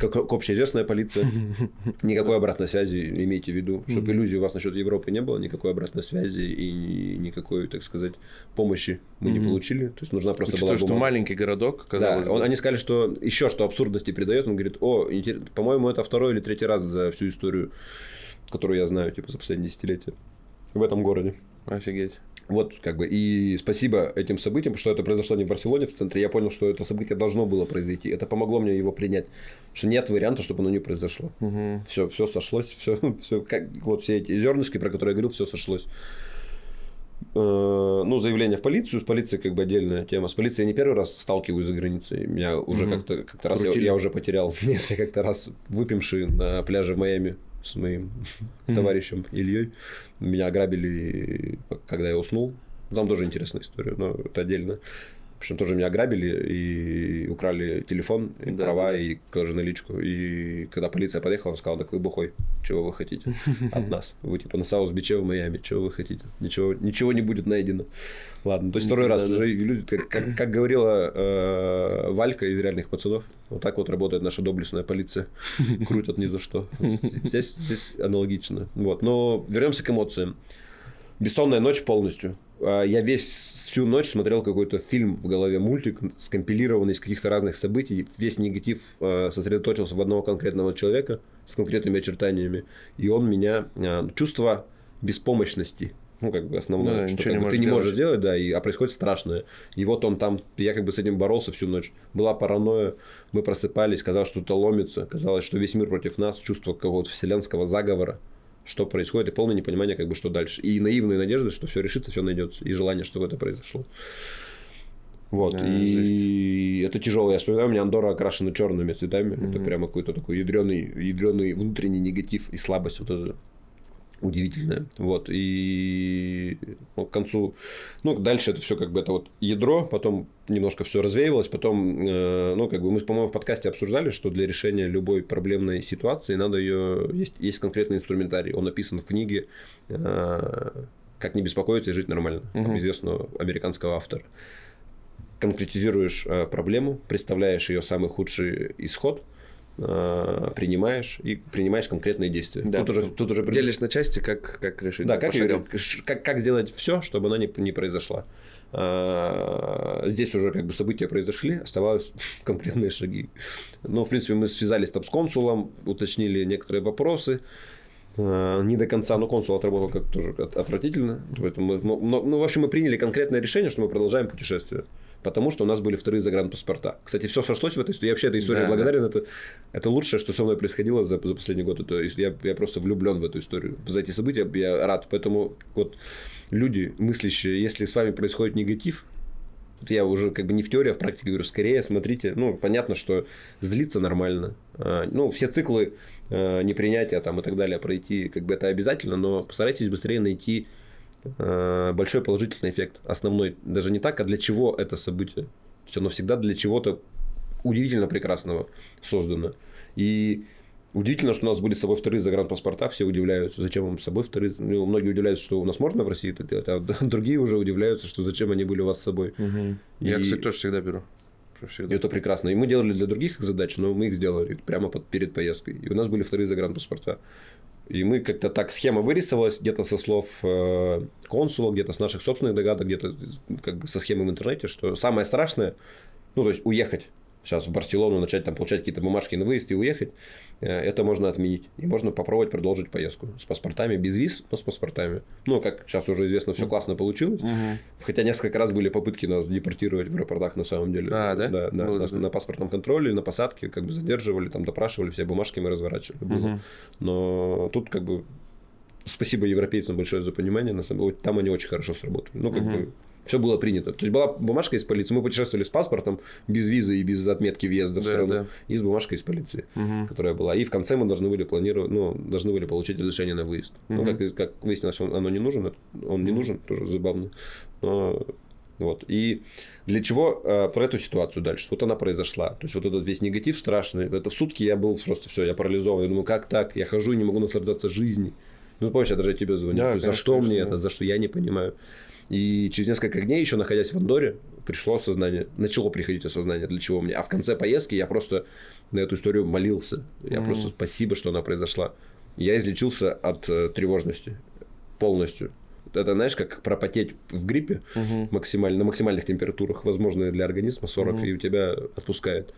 как общеизвестная полиция. Никакой обратной связи, имейте в виду, чтобы иллюзий у вас насчет Европы не было, никакой обратной связи и никакой, так сказать, помощи мы не получили. То есть нужна просто была что маленький городок, казалось да, он, они сказали, что еще что абсурдности придает. Он говорит, о, по-моему, это второй или третий раз за всю историю, которую я знаю, типа, за последние десятилетия в этом городе. Офигеть. Вот, как бы, и спасибо этим событиям, что это произошло не в Барселоне, в центре. Я понял, что это событие должно было произойти. Это помогло мне его принять. Что нет варианта, чтобы оно не произошло. Угу. Все, все сошлось, все, все, как вот все эти зернышки, про которые я говорил, все сошлось. Э, ну, заявление в полицию. С полицией как бы отдельная тема. С полицией я не первый раз сталкиваюсь за границей. Меня уже угу. как-то как раз я, я уже потерял. Нет, я как-то раз выпивший на пляже в Майами с моим mm-hmm. товарищем Ильей. Меня ограбили, когда я уснул. Там тоже интересная история, но это отдельно. Причем тоже меня ограбили и украли телефон, и Да, права, да. и тоже наличку. И когда полиция подъехала, он сказал, так вы бухой, чего вы хотите от нас? Вы типа на South Beach е в Майами, чего вы хотите? Ничего, ничего не будет найдено. Ладно, то есть второй раз Да-да. уже люди, как, как- как говорила э, Валька из реальных пацанов, вот так вот работает наша доблестная полиция. Крутят ни за что. Здесь, здесь аналогично. Вот. Но вернемся к эмоциям. Бессонная ночь полностью. А, Я весь всю ночь смотрел какой-то фильм в голове, мультик, скомпилированный из каких-то разных событий. Весь негатив э, сосредоточился в одного конкретного человека с конкретными очертаниями. И он меня... э, Чувство беспомощности. Ну, как бы основное, Да, что как не бы, ты не можешь сделать. делать, да, и, а происходит страшное. И вот он там, я как бы с этим боролся всю ночь. Была паранойя, мы просыпались, казалось, что что-то ломится, казалось, что весь мир против нас, чувство какого-то вселенского заговора, что происходит, и полное непонимание, как бы, что дальше. И наивные надежды, что все решится, все найдется, и желание, чтобы это произошло. Вот, Да, и это тяжело. Я вспоминаю, у меня Андора окрашена черными цветами. Это Мгм. прямо какой-то такой ядреный, ядреный внутренний негатив и слабость вот эта удивительная. Вот, и ну, к концу, ну, дальше это все как бы это вот ядро, потом немножко все развеивалось, потом, э, ну, как бы мы, по-моему, в подкасте обсуждали, что для решения любой проблемной ситуации надо ее, есть, есть конкретный инструментарий, он написан в книге э, «Как не беспокоиться и жить нормально» Мгм. известного американского автора. Конкретизируешь э, проблему, представляешь ее самый худший исход, принимаешь и принимаешь конкретные действия. Да. Тут уже, тут уже Делишь на части, как, как решить. да, как, ш- как, как сделать все, чтобы она не, не произошла. А, Здесь уже как бы события произошли, оставалось конкретные шаги. Ну, в принципе, мы связались там с консулом, уточнили некоторые вопросы. А, Не до конца, но консул отработал как тоже от- отвратительно. Поэтому мы, ну, ну, в общем, мы приняли конкретное решение, что мы продолжаем путешествие. Потому что у нас были вторые загранпаспорта. Кстати, все сошлось в этой истории. Я вообще этой истории Да, благодарен. Это, это лучшее, что со мной происходило за, за последний год. Это, я, я просто влюблен в эту историю. За эти события я рад. Поэтому вот люди мыслящие, если с вами происходит негатив, вот я уже как бы не в теории, а в практике говорю, скорее смотрите, ну, понятно, что злиться нормально. А, Ну, все циклы э, непринятия там и так далее пройти, как бы это обязательно, но постарайтесь быстрее найти большой положительный эффект. Основной. Даже не так, а для чего это событие. То есть оно всегда для чего-то удивительно прекрасного создано. И удивительно, что у нас были с собой вторые загранпаспорта, все удивляются, зачем вам с собой вторые. Ну, многие удивляются, что у нас можно в России это делать, а другие уже удивляются, что зачем они были у вас с собой. Я, И- кстати, тоже всегда беру. Прям И Всегда. это прекрасно. И мы делали для других их задач, но мы их сделали прямо под, перед поездкой. И у нас были вторые загранпаспорта. И мы как-то так схема вырисовалась, где-то со слов э, консула, где-то с наших собственных догадок, где-то как бы со схемы в интернете, что самое страшное, ну, то есть уехать сейчас в Барселону, начать там получать какие-то бумажки на выезд и уехать, э, это можно отменить. И можно попробовать продолжить поездку с паспортами, без виз, но с паспортами. Ну, как сейчас уже известно, все классно получилось. Мгм. Хотя несколько раз были попытки нас депортировать в аэропортах на самом деле. А, да? Да, да. Было Нас на паспортном контроле, на посадке как бы задерживали, там допрашивали, все бумажки мы разворачивали. было. Мгм. Но тут как бы спасибо европейцам большое за понимание. На самом там они очень хорошо сработали. Ну, как Мгм. бы все было принято. То есть была бумажка из полиции. Мы путешествовали с паспортом, без визы и без отметки въезда в Да, страну. да. И с бумажкой из полиции Мгм. которая была. И в конце мы должны были планировать, ну, должны были получить разрешение на выезд. Ну, Мгм. как, как выяснилось, он, оно не нужен, он не Мгм. нужен, тоже забавно. Но, вот. И для чего э, про эту ситуацию дальше? Вот она произошла. То есть вот этот весь негатив страшный. Это в сутки я был просто все, я парализован. Я думаю, как так? Я хожу и не могу наслаждаться жизнью. Ну, помнишь, я даже тебе звоню. Да, есть, за конечно, что мне конечно, это? да. За что я не понимаю. И через несколько дней, еще находясь в Андоре, пришло осознание, начало приходить осознание, для чего мне. А в конце поездки я просто на эту историю молился. Я Мгм. просто спасибо, что она произошла. Я излечился от э, тревожности полностью. Это, знаешь, как пропотеть в гриппе Мгм. максимально, на максимальных температурах, возможные для организма 40, Мгм. и у тебя отпускает.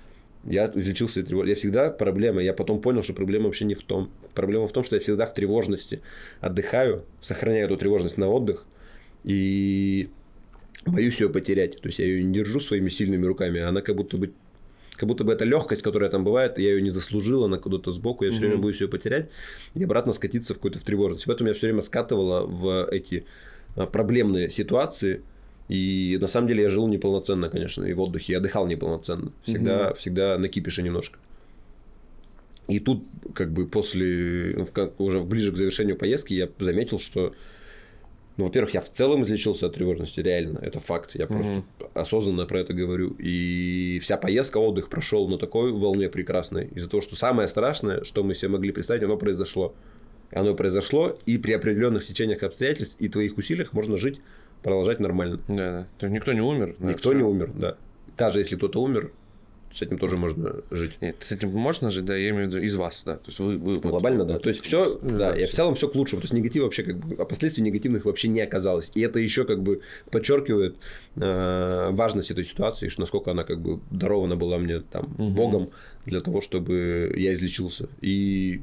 Я излечился от тревожности. Я всегда проблема. Я потом понял, что проблема вообще не в том. Проблема в том, что я всегда в тревожности отдыхаю, сохраняю эту тревожность на отдых и боюсь ее потерять. То есть я ее не держу своими сильными руками, а она как будто бы как будто бы эта легкость, которая там бывает, я ее не заслужил, она куда-то сбоку, я все время Мгм. боюсь ее потерять и обратно скатиться в какую-то в тревожность. Поэтому я все время скатывала в эти а, проблемные ситуации. И на самом деле я жил неполноценно, конечно, и в отдыхе. Я отдыхал неполноценно. Всегда, всегда на кипише немножко. И тут, как бы после, ну, уже ближе к завершению поездки, я заметил, что Ну, во-первых, я в целом излечился от тревожности, реально, это факт. Я просто Мгм. осознанно про это говорю. И вся поездка, отдых прошел на такой волне прекрасной. Из-за того, что самое страшное, что мы себе могли представить, оно произошло. Оно произошло, и при определенных течениях обстоятельств и твоих усилиях можно жить, продолжать нормально. Да, да. То есть никто не умер. да, Никто всё. не умер, да. Даже если кто-то умер, с этим тоже можно жить. Нет, с этим можно жить, да, я имею в виду из вас, да. То есть вы, вы вот- Глобально, да. То есть все, Да, да, и в целом все к лучшему. То есть негатива вообще как бы, а последствий негативных вообще не оказалось. И это еще как бы подчеркивает э, важность этой ситуации, что насколько она как бы дарована была мне там Мгм. Богом для того, чтобы я излечился. И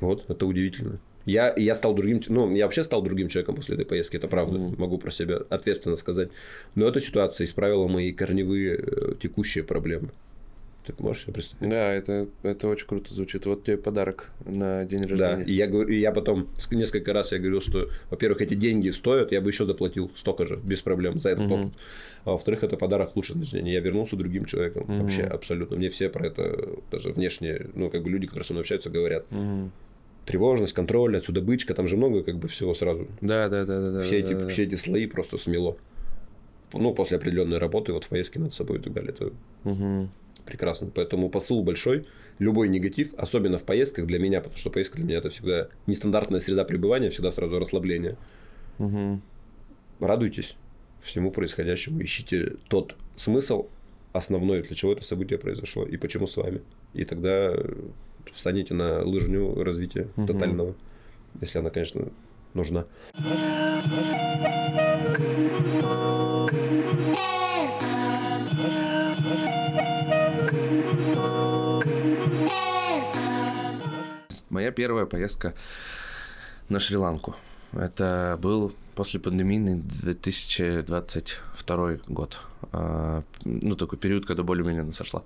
вот это удивительно. Я, я стал другим, ну, я вообще стал другим человеком после этой поездки, это правда, Мгм. могу про себя ответственно сказать. Но эта ситуация исправила мои корневые э, текущие проблемы. Ты можешь себе представить? Да, это, это очень круто звучит. Вот тебе подарок на день Да, рождения. и я, говорю, и я потом несколько раз я говорил, что, во-первых, эти деньги стоят, я бы еще доплатил столько же, без проблем, за этот Мгм. опыт. А во-вторых, это подарок лучше рождения. Я вернулся другим человеком. Мгм. Вообще, абсолютно. Мне все про это, даже внешне, ну, как бы люди, которые со мной общаются, говорят. Мгм. Тревожность, контроль, отсюда бычка, там же много как бы всего сразу. Да, да, да, да, да. все, да, эти, да, да. все эти слои просто смело. Ну, после определенной работы, вот в поездке над собой и так далее. Это Мгм. Прекрасно. Поэтому посыл большой. Любой негатив, особенно в поездках для меня, потому что поездка для меня это всегда нестандартная среда пребывания, всегда сразу расслабление. Мгм. Радуйтесь всему происходящему, ищите тот смысл основной, для чего это событие произошло и почему с вами. И тогда встанете на лыжню развития Мгм. тотального, если она, конечно, нужна. Моя первая поездка на Шри-Ланку. Это был послепандемийный 2022 год. А, Ну, такой период, когда более-менее она сошла.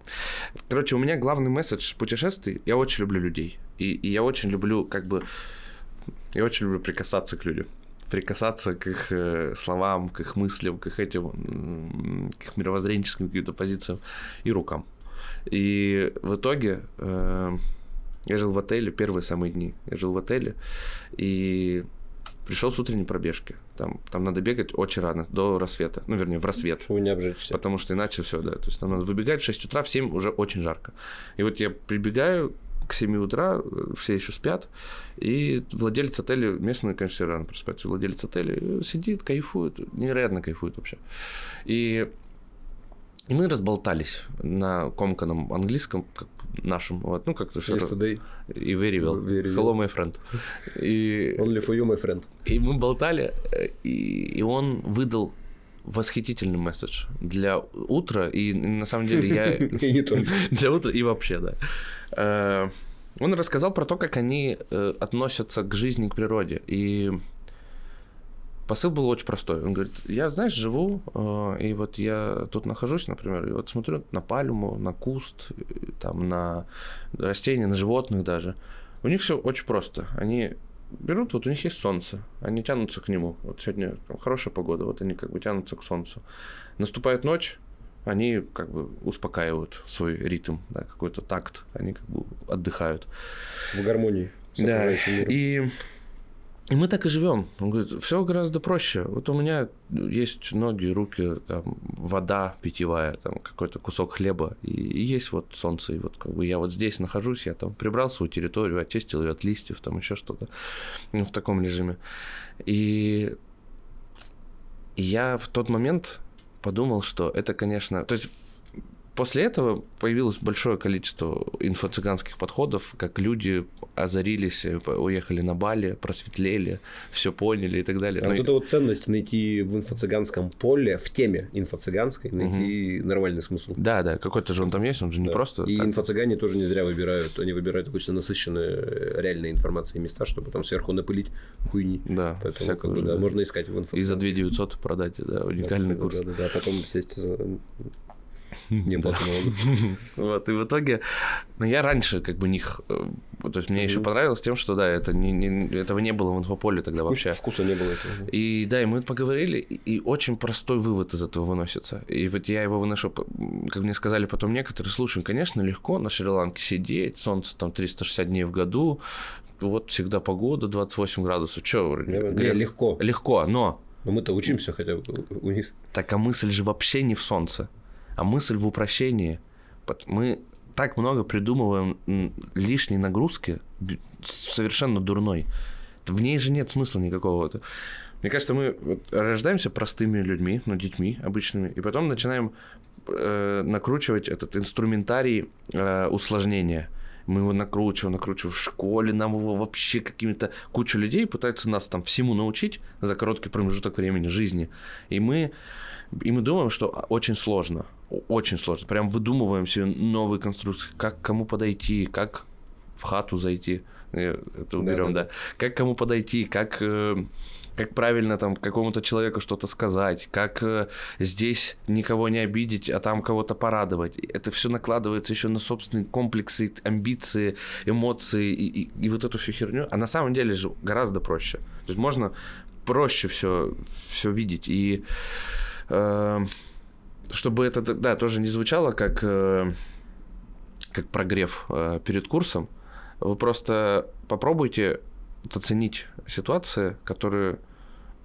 Короче, у меня главный месседж путешествий. Я очень люблю людей. И, и я очень люблю, как бы... Я очень люблю прикасаться к людям. Прикасаться к их э, словам, к их мыслям, к их этим, к их мировоззренческим каким-то позициям и рукам. И в итоге э, я жил в отеле первые самые дни. Я жил в отеле и пришел с утренней пробежки. Там, там надо бегать очень рано, до рассвета. Ну, вернее, в рассвет. Чтобы не обжечься. Потому что иначе все, да. То есть там надо выбегать в 6 утра, в 7 уже очень жарко. И вот я прибегаю к 7 утра, все еще спят, и владелец отеля, местный, конечно, все рано просыпается, владелец отеля сидит, кайфует, невероятно кайфует вообще. И, и мы разболтались на комканом английском, как нашем, вот, ну, как-то все Yesterday, и very well. Very well. Hello, my friend. И, only for you, my friend. и мы болтали, и, и он выдал восхитительный месседж для утра, и на самом деле я... И не только. Для утра и вообще, да. Э, Он рассказал про то, как они э, относятся к жизни, к природе. И посыл был очень простой. Он говорит, я, знаешь, живу, э, и вот я тут нахожусь, например, и вот смотрю на пальму, на куст, э, там, на растения, на животных даже. У них все очень просто. Они берут, вот у них есть солнце, они тянутся к нему. Вот сегодня там, хорошая погода, вот они как бы тянутся к солнцу. Наступает ночь, они как бы успокаивают свой ритм, да, какой-то такт, они как бы отдыхают. В гармонии. Да, и, и мы так и живем. Он говорит, все гораздо проще. Вот у меня есть ноги, руки, там, вода питьевая, там, какой-то кусок хлеба, и, и есть вот солнце, и вот как бы я вот здесь нахожусь, я там прибрал свою территорию, очистил ее от листьев, там еще что-то, в таком режиме. И я в тот момент подумал, что это, конечно, то есть После этого появилось большое количество инфо-цыганских подходов, как люди озарились, э, уехали на Бали, просветлели, все поняли и так далее. А Ну, вот эту вот ценность найти в инфо-цыганском поле, в теме инфо-цыганской, найти нормальный смысл. Да, да, какой-то же он там есть, он же не Да. просто. И так. инфо-цыгане тоже не зря выбирают. Они выбирают обычно насыщенные э, реальной информацией места, чтобы там сверху напылить хуйни. Да, Поэтому как бы, да, да. можно искать в инфо И за 2 900 продать, да, уникальный да, курс. Да, да, да, потом сесть за неплату налогов. Вот, и в итоге, ну, я раньше как бы них, э, то есть мне еще понравилось тем, что, да, это не, не- этого не было в инфополе тогда вообще. Вкуса не было этого. И да, и мы поговорили, и очень простой вывод из этого выносится. И вот я его выношу, как мне сказали потом некоторые, слушай, конечно, легко на Шри-Ланке сидеть, солнце там 360 дней в году, вот всегда погода 28 градусов. Че, не, легко. Легко, но... Но мы-то учимся хотя бы у них. Так, а мысль же вообще не в солнце, а мысль в упрощении. Мы так много придумываем лишней нагрузки, совершенно дурной. В ней же нет смысла никакого. Мне кажется, мы рождаемся простыми людьми, ну, детьми обычными, и потом начинаем э, накручивать этот инструментарий э, усложнения. Мы его накручиваем, накручиваем в школе, нам его вообще какими-то... Куча людей пытаются нас там всему научить за короткий промежуток времени жизни. И мы, и мы думаем, что очень сложно. Очень сложно. Прям выдумываем себе новые конструкции, как кому подойти, как в хату зайти. Это уберем, да, да. да. Как кому подойти, как э, как правильно там какому-то человеку что-то сказать, как э, здесь никого не обидеть, а там кого-то порадовать. Это все накладывается еще на собственные комплексы, амбиции, эмоции и, и, и вот эту всю херню. А на самом деле же гораздо проще. То есть можно проще все, все видеть. И э, чтобы это, да, тоже не звучало как, э, как прогрев э, перед курсом, вы просто попробуйте оценить ситуации, которые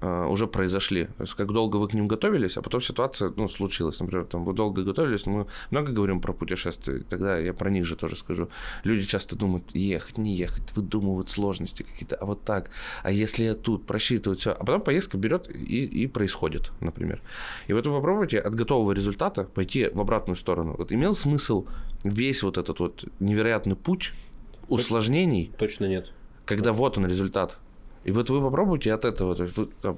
уже произошли. То есть, как долго вы к ним готовились, а потом ситуация ну, случилась. Например, там, вы долго готовились, мы много говорим про путешествия, тогда я про них же тоже скажу. Люди часто думают, ехать, не ехать, выдумывают сложности какие-то, а вот так, а если я тут, просчитывают все. А потом поездка берет и, и происходит, например. И вот вы попробуйте от готового результата пойти в обратную сторону. Вот имел смысл весь вот этот вот невероятный путь усложнений? Точно нет когда вот он результат. И вот вы попробуйте от этого, то есть вы там,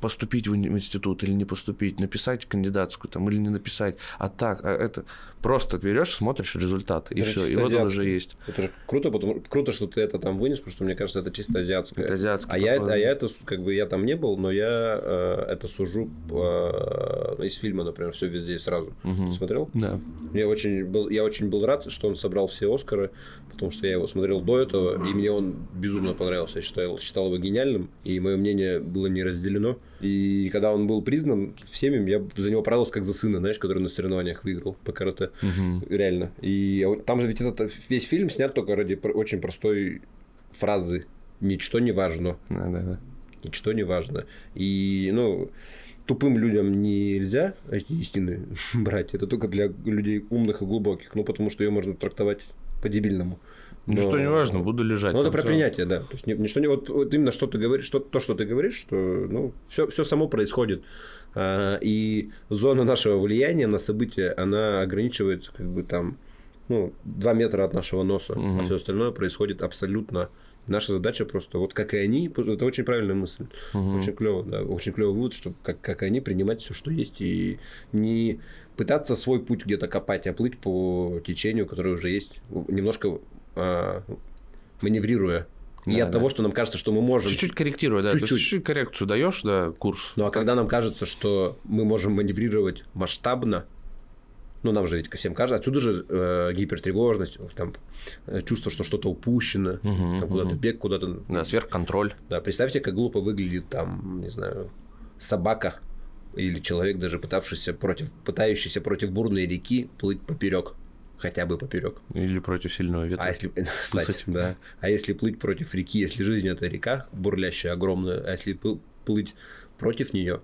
поступить в институт или не поступить, написать кандидатскую там или не написать, а так, а это просто берешь, смотришь результат и все, и вот он уже есть. Это же круто, потому круто, что ты это там вынес, потому что мне кажется, это чисто азиатское. Это азиатское. А я, а я это как бы я там не был, но я э, это сужу э, из фильма, например, все везде и сразу. Угу. Смотрел? Да. Я очень был, я очень был рад, что он собрал все Оскары, потому что я его смотрел до этого, и мне он безумно понравился. Я считал, считал его гениальным, и мое мнение было не разделено. И когда он был признан всеми, я за него правился как за сына, знаешь, который на соревнованиях выиграл по карате. Угу. Реально. И там же ведь этот весь фильм снят только ради очень простой фразы «Ничто не важно». Да, да, да. Ничто не важно. И, ну, тупым людям нельзя эти истины брать. Это только для людей умных и глубоких. Ну, потому что ее можно трактовать по-дебильному. Но... Ничто не важно, буду лежать. Ну, это про все. принятие, да. То есть, ничто не, вот, вот именно что ты говоришь, что, то, что ты говоришь, что ну, все, все само происходит. А, и зона нашего влияния на события, она ограничивается как бы там, ну, 2 метра от нашего носа, угу. а все остальное происходит абсолютно. Наша задача просто, вот как и они, это очень правильная мысль, угу. очень клево, да, очень клевый вывод, что как, как они принимать все, что есть, и не пытаться свой путь где-то копать, а плыть по течению, которое уже есть, немножко а, маневрируя. Не да, от да. того, что нам кажется, что мы можем... Чуть-чуть корректируя, да. Чуть-чуть. чуть коррекцию даешь, да, курс. Ну, а когда нам кажется, что мы можем маневрировать масштабно, ну, нам же ведь всем кажется, отсюда же э, гипертревожность, там, э, чувство, что что-то упущено, угу, там, куда-то бег, куда-то... Да, сверхконтроль. Да, представьте, как глупо выглядит там, не знаю, собака или человек, даже пытавшийся против, пытающийся против бурной реки плыть поперек хотя бы поперек. Или против сильного ветра. А если, кстати, да. А если плыть против реки, если жизнь это река бурлящая, огромная, а если плыть против нее,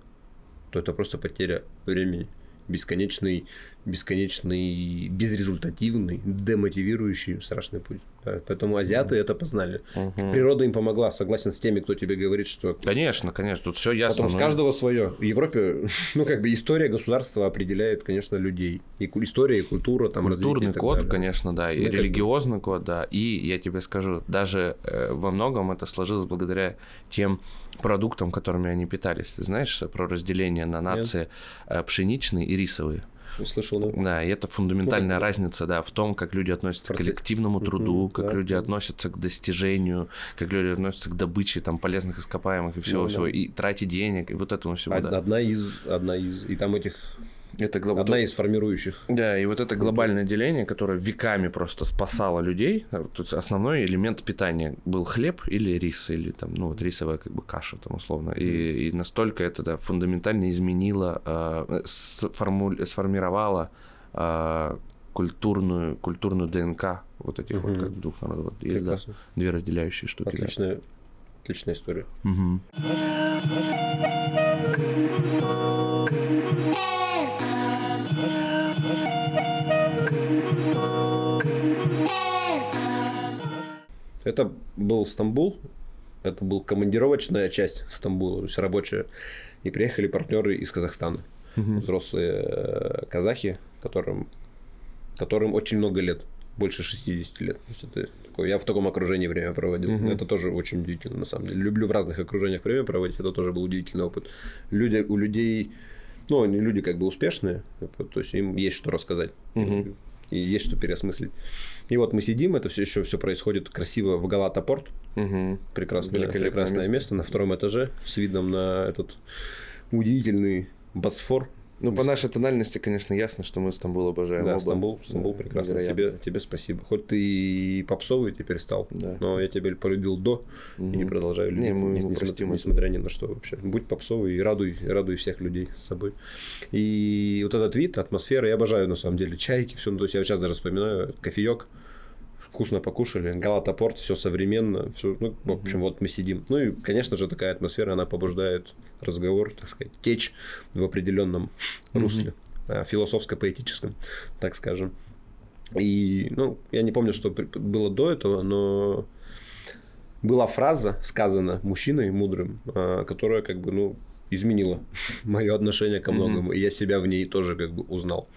то это просто потеря времени бесконечный, бесконечный, безрезультативный, демотивирующий страшный путь. Да, поэтому азиаты mm. это познали. Угу. Природа им помогла. Согласен с теми, кто тебе говорит, что... Конечно, конечно, тут все ясно. Потом но... с каждого свое. В Европе, ну, как бы история государства определяет, конечно, людей. И история, и культура, там, Культурный код, далее. конечно, да, и ну, религиозный код, да. И, я тебе скажу, даже э, во многом это сложилось благодаря тем продуктам, которыми они питались. Ты знаешь про разделение на нации Нет. Э, пшеничные и рисовые? Слышал, да. Да, и это фундаментальная ну, разница, да, в том, как люди относятся Проти... к коллективному труду, угу, как да, люди относятся к достижению, как люди относятся к добыче там полезных ископаемых и всего ну, да. и трате денег, и вот этому всего, одна, да. Одна из, одна из, и там этих это глоб... Одна из формирующих. Да, и вот это глобальное деление, которое веками просто спасало людей. Тут основной элемент питания был хлеб или рис, или там, ну, вот рисовая как бы каша, там, условно. И, и настолько это да, фундаментально изменило, э, сформу... сформировало э, культурную, культурную ДНК вот этих вот Мгм. как двух народов. Вот есть, да, две разделяющие штуки. да. Отличная, отличная история. Мгм. Это был Стамбул, это был командировочная часть Стамбула, то есть рабочая. И приехали партнеры из Казахстана. Мгм. Взрослые э, казахи, которым, которым очень много лет, больше 60 лет. То есть это такое- я в таком окружении время проводил. Мгм. Это тоже очень удивительно, на самом деле. Люблю в разных окружениях время проводить, это тоже был удивительный опыт. Люди, у людей, ну, они люди как бы успешные, то есть им есть что рассказать. Мгм. И есть что переосмыслить. И вот мы сидим, это все еще все происходит красиво в Галата-Порт. Мгм. Прекрасное, прекрасное место. место. на втором этаже с видом на этот удивительный Босфор. Ну, по нашей тональности, конечно, ясно, что мы Стамбул обожаем. Да, оба. Стамбул, Стамбул Да, прекрасно. невероятно. Тебе, тебе спасибо. Хоть ты и попсовый теперь стал, Да. но я тебя полюбил до и Мгм. продолжаю любить. Не, мы нес- ему несмотря, несмотря ни на что вообще. Будь попсовый и радуй, радуй всех людей с собой. И вот этот вид, атмосфера, я обожаю на самом деле. Чайки, все. Ну, то есть я сейчас даже вспоминаю кофеек, вкусно покушали, Галата-порт, все современно, все, ну, в общем, вот мы сидим. Ну и, конечно же, такая атмосфера, она побуждает разговор, так сказать, течь в определенном русле, а, философско-поэтическом, так скажем. И, ну, я не помню, что было до этого, но была фраза, сказана мужчиной мудрым, а, которая как бы, ну, изменила мое отношение ко многому, и я себя в ней тоже как бы узнал.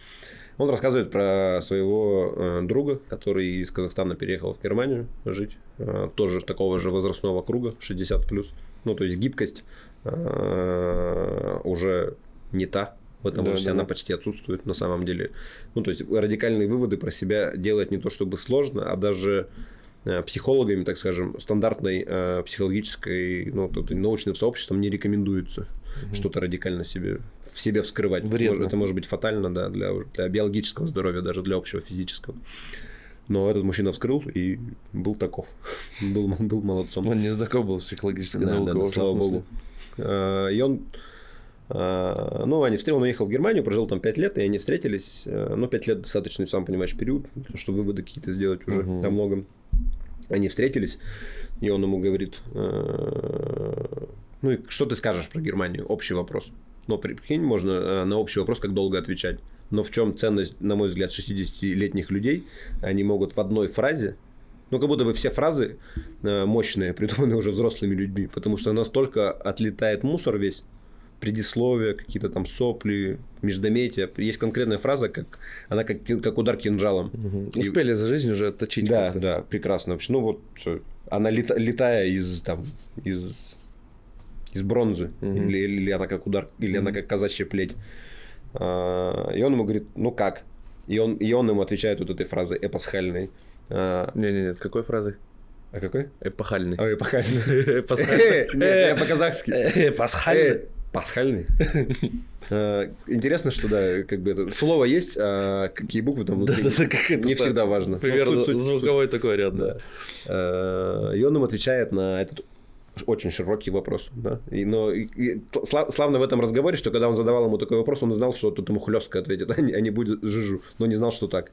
Он рассказывает про своего э, друга, который из Казахстана переехал в Германию жить, э, тоже такого же возрастного круга, 60 плюс. Ну, то есть гибкость э, уже не та в этом Да, возрасте, да, она почти отсутствует на самом деле. Ну, то есть радикальные выводы про себя делать не то чтобы сложно, а даже психологами, так скажем, стандартной э, психологической, ну, научным сообществом не рекомендуется что-то радикально себе, в себе вскрывать. Вредно. Это может быть фатально, да, для, для биологического здоровья, даже для общего физического. Но этот мужчина вскрыл и был таков. был, был молодцом. Он не знаком был с психологической Да, наукой. да, да, слава богу. А, И он, а, ну, они встретились, он уехал в Германию, прожил там 5 лет, и они встретились. А, Ну, 5 лет достаточно, сам понимаешь, период, чтобы выводы какие-то сделать уже Мгм. о многом. Они встретились, и он ему говорит, ну, и что ты скажешь про Германию? Общий вопрос. Но прикинь, можно э, на общий вопрос как долго отвечать. Но в чем ценность, на мой взгляд, 60-летних людей? Они могут в одной фразе, ну, как будто бы все фразы э, мощные, придуманы уже взрослыми людьми, потому что настолько отлетает мусор весь, предисловия, какие-то там сопли, междометия. Есть конкретная фраза, как она как, как удар кинжалом. Мгм. И- Успели за жизнь уже отточить Да, да, прекрасно вообще. Ну вот э, она лета- летая из там из из бронзы Мгм. или, или она как удар или она как казачья плеть. А, и он ему говорит, ну как? И он и он ему отвечает вот этой фразой эпосхальной. А, Не-не-не, какой фразой? а какой? Эпохальный. А, эпохальной. Эпосхальный. Нет, я по-казахски. Эпосхальный. Э, Пасхальный. А, Интересно, что да, как бы это слово есть, а какие буквы там внутри. Да-да-да, как это Не всегда важно. Ну, Примерно суть- звуковой такой ряд, да. Э, И он им отвечает на этот очень широкий вопрос. Да? И, но и- и сла- славно в этом разговоре, что когда он задавал ему такой вопрос, он знал, что тут ему хлестко ответит, а не, а не будет жижу, но не знал, что так.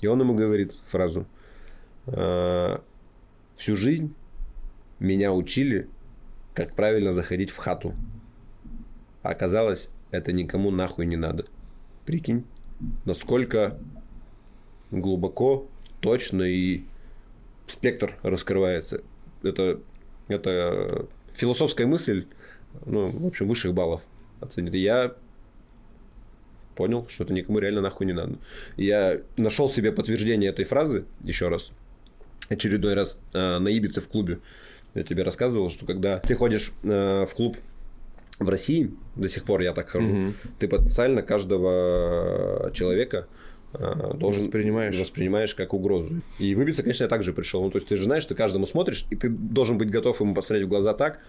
И он ему говорит фразу. э, Всю жизнь меня учили, как правильно заходить в хату. А оказалось, это никому нахуй не надо. Прикинь, насколько глубоко, точно и спектр раскрывается. Это, это философская мысль, ну, в общем, высших баллов оценит. И я понял, что это никому реально нахуй не надо. Я нашел себе подтверждение этой фразы еще раз. Очередной раз э, на Ибице в клубе. Я тебе рассказывал, что когда ты ходишь э, в клуб в России, до сих пор я так хожу, Мгм. ты потенциально каждого человека должен Воспринимаешь. воспринимаешь как угрозу. И выбиться, конечно, я также пришел. Ну, то есть ты же знаешь, ты каждому смотришь, и ты должен быть готов ему посмотреть в глаза так,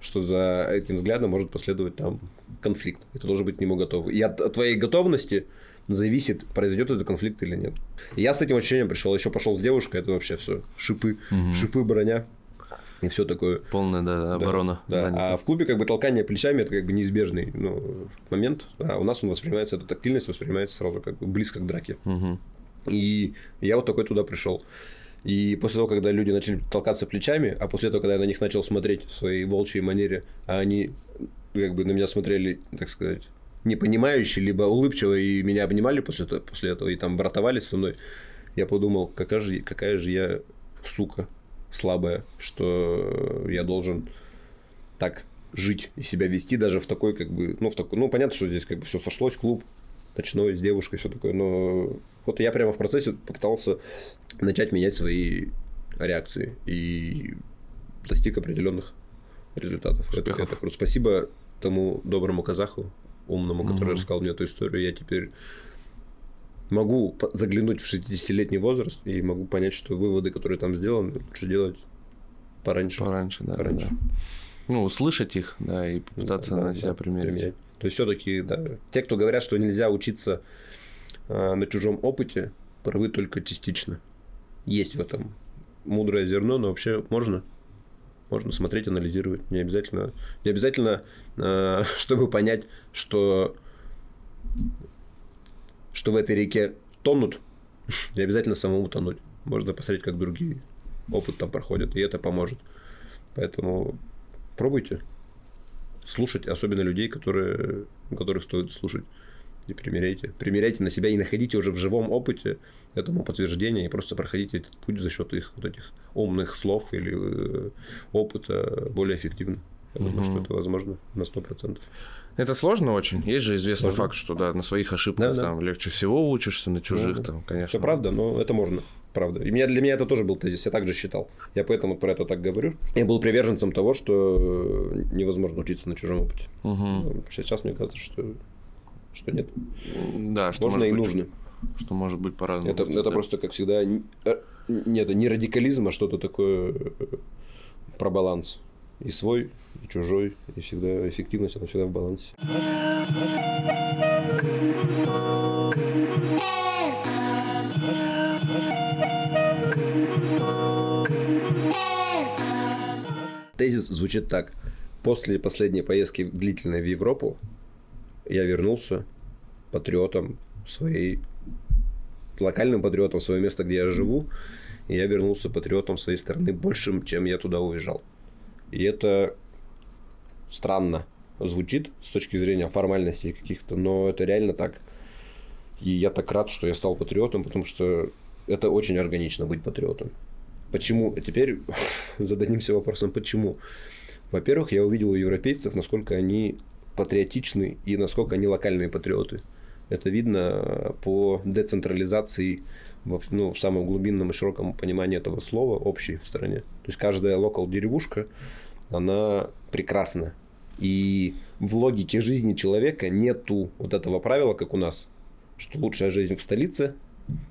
что за этим взглядом может последовать там конфликт. И ты должен быть к нему готов. И от, от твоей готовности зависит, произойдет этот конфликт или нет. И я с этим ощущением пришел. Еще пошел с девушкой, это вообще все шипы, Мгм. шипы, броня и все такое. Полная, да, Да, оборона да. занята. А в клубе как бы толкание плечами это как бы неизбежный ну, момент. А у нас он воспринимается, эта тактильность воспринимается сразу как бы близко к драке. Мгм. И я вот такой туда пришел. И после того, когда люди начали толкаться плечами, а после того, когда я на них начал смотреть в своей волчьей манере, а они как бы на меня смотрели, так сказать, непонимающие, либо улыбчиво, и меня обнимали после, этого, после этого, и там братовались со мной, я подумал, какая же, какая же я сука слабая, что я должен так жить и себя вести даже в такой, как бы, ну, в такой, ну, понятно, что здесь как бы все сошлось, клуб ночной с девушкой, все такое, но вот я прямо в процессе попытался начать менять свои реакции и достиг определенных результатов. Это, это круто. Спасибо тому доброму казаху, умному, который mm-hmm. рассказал мне эту историю. Я теперь могу заглянуть в 60-летний возраст и могу понять, что выводы, которые там сделаны, лучше делать пораньше. Пораньше, да. Пораньше. да. Ну, услышать их, да, и попытаться да, на себя да, примерить. примерить. То есть, все-таки, да, те, кто говорят, что нельзя учиться э, на чужом опыте, правы только частично. Есть в этом мудрое зерно, но вообще можно. Можно смотреть, анализировать. Не обязательно, не обязательно э, чтобы понять, что, что в этой реке тонут, не обязательно самому тонуть. Можно посмотреть, как другие опыт там проходят, и это поможет. Поэтому пробуйте слушать, особенно людей, которые, которых стоит слушать. И примеряйте. Примеряйте на себя и находите уже в живом опыте этому подтверждение и просто проходите этот путь за счет их вот этих умных слов или э, опыта более эффективно. Я угу. думаю, что это возможно на сто процентов. Это сложно очень. Есть же известный сложно. факт, что да, на своих ошибках да, там да. легче всего учишься, на чужих да, там, конечно. Все правда, но это можно. Правда. И меня, для меня это тоже был тезис, я также считал. Я поэтому про это так говорю. Я был приверженцем того, что невозможно учиться на чужом опыте. Угу. Сейчас мне кажется, что, что нет. Да, что можно и быть, нужно. Что может быть по-разному. Это, это просто, как всегда, не, э, нет, не радикализм, а что-то такое э, про баланс и свой, и чужой, и всегда эффективность, она всегда в балансе. Тезис звучит так. После последней поездки длительной в Европу я вернулся патриотом своей локальным патриотом своего места, где я живу, и я вернулся патриотом своей страны большим, чем я туда уезжал. И это странно звучит с точки зрения формальностей каких-то, но это реально так. И я так рад, что я стал патриотом, потому что это очень органично быть патриотом. Почему? Теперь зададимся вопросом, почему? Во-первых, я увидел у европейцев, насколько они патриотичны и насколько они локальные патриоты. Это видно по децентрализации в, ну, в самом глубинном и широком понимании этого слова общей в стране. То есть каждая локал деревушка она прекрасна. И в логике жизни человека нету вот этого правила, как у нас, что лучшая жизнь в столице,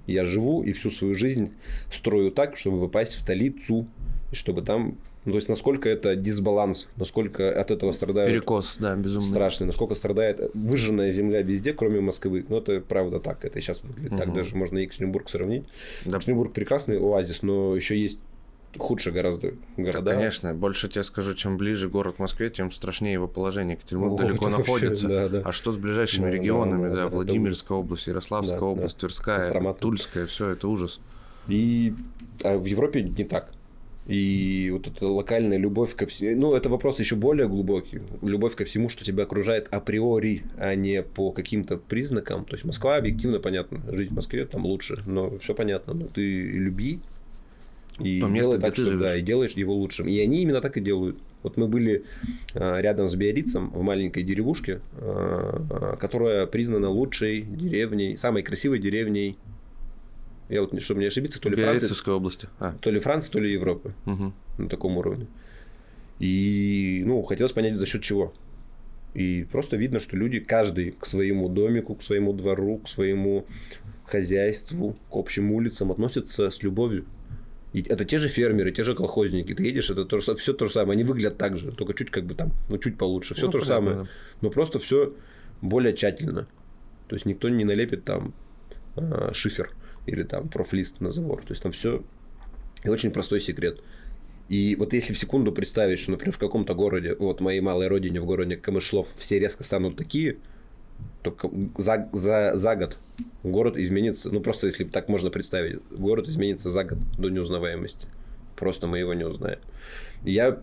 я живу и всю свою жизнь строю так, чтобы попасть в столицу, и чтобы там ну, то есть, насколько это дисбаланс, насколько от этого страдают... Перекос, да, безумно. Страшный, насколько страдает выжженная земля везде, кроме Москвы. Ну, это правда так, это сейчас выглядит угу. так, даже можно Екатеринбург сравнить. Да. Екатеринбург прекрасный оазис, но еще есть худше гораздо города. Да, конечно, больше тебе скажу, чем ближе город к Москве, тем страшнее его положение. Екатеринбург О, далеко находится. Вообще, да, да. А что с ближайшими да, регионами? Да, да, да, Владимирская это... область, Ярославская да, область, да. Тверская, Кострома. Тульская, все это ужас. И а в Европе не так. И вот эта локальная любовь ко всему, ну, это вопрос еще более глубокий. Любовь ко всему, что тебя окружает априори, а не по каким-то признакам. То есть Москва объективно понятно, жить в Москве там лучше, но все понятно. Но ты люби и То место, так, что, да, и делаешь его лучшим. И они именно так и делают. Вот мы были а, рядом с Биаррицем в маленькой деревушке, а, а, которая признана лучшей деревней, самой красивой деревней. Я вот, чтобы не ошибиться, то ли Франция, области. А. То ли Франция, то ли Европы. Угу. На таком уровне. И, ну, хотелось понять, за счет чего. И просто видно, что люди, каждый к своему домику, к своему двору, к своему хозяйству, к общим улицам относятся с любовью. И это те же фермеры, те же колхозники. Ты едешь, это то же, все то же самое. Они выглядят так же, только чуть как бы там, ну чуть получше. Все ну, то же самое. Да. Но просто все более тщательно. То есть никто не налепит там э, шифер или там профлист на забор. То есть там все и очень простой секрет. И вот если в секунду представить, что, например, в каком-то городе, вот моей малой родине, в городе Камышлов, все резко станут такие, только за, за, за год город изменится, ну просто если так можно представить, город изменится за год до неузнаваемости. Просто мы его не узнаем. Я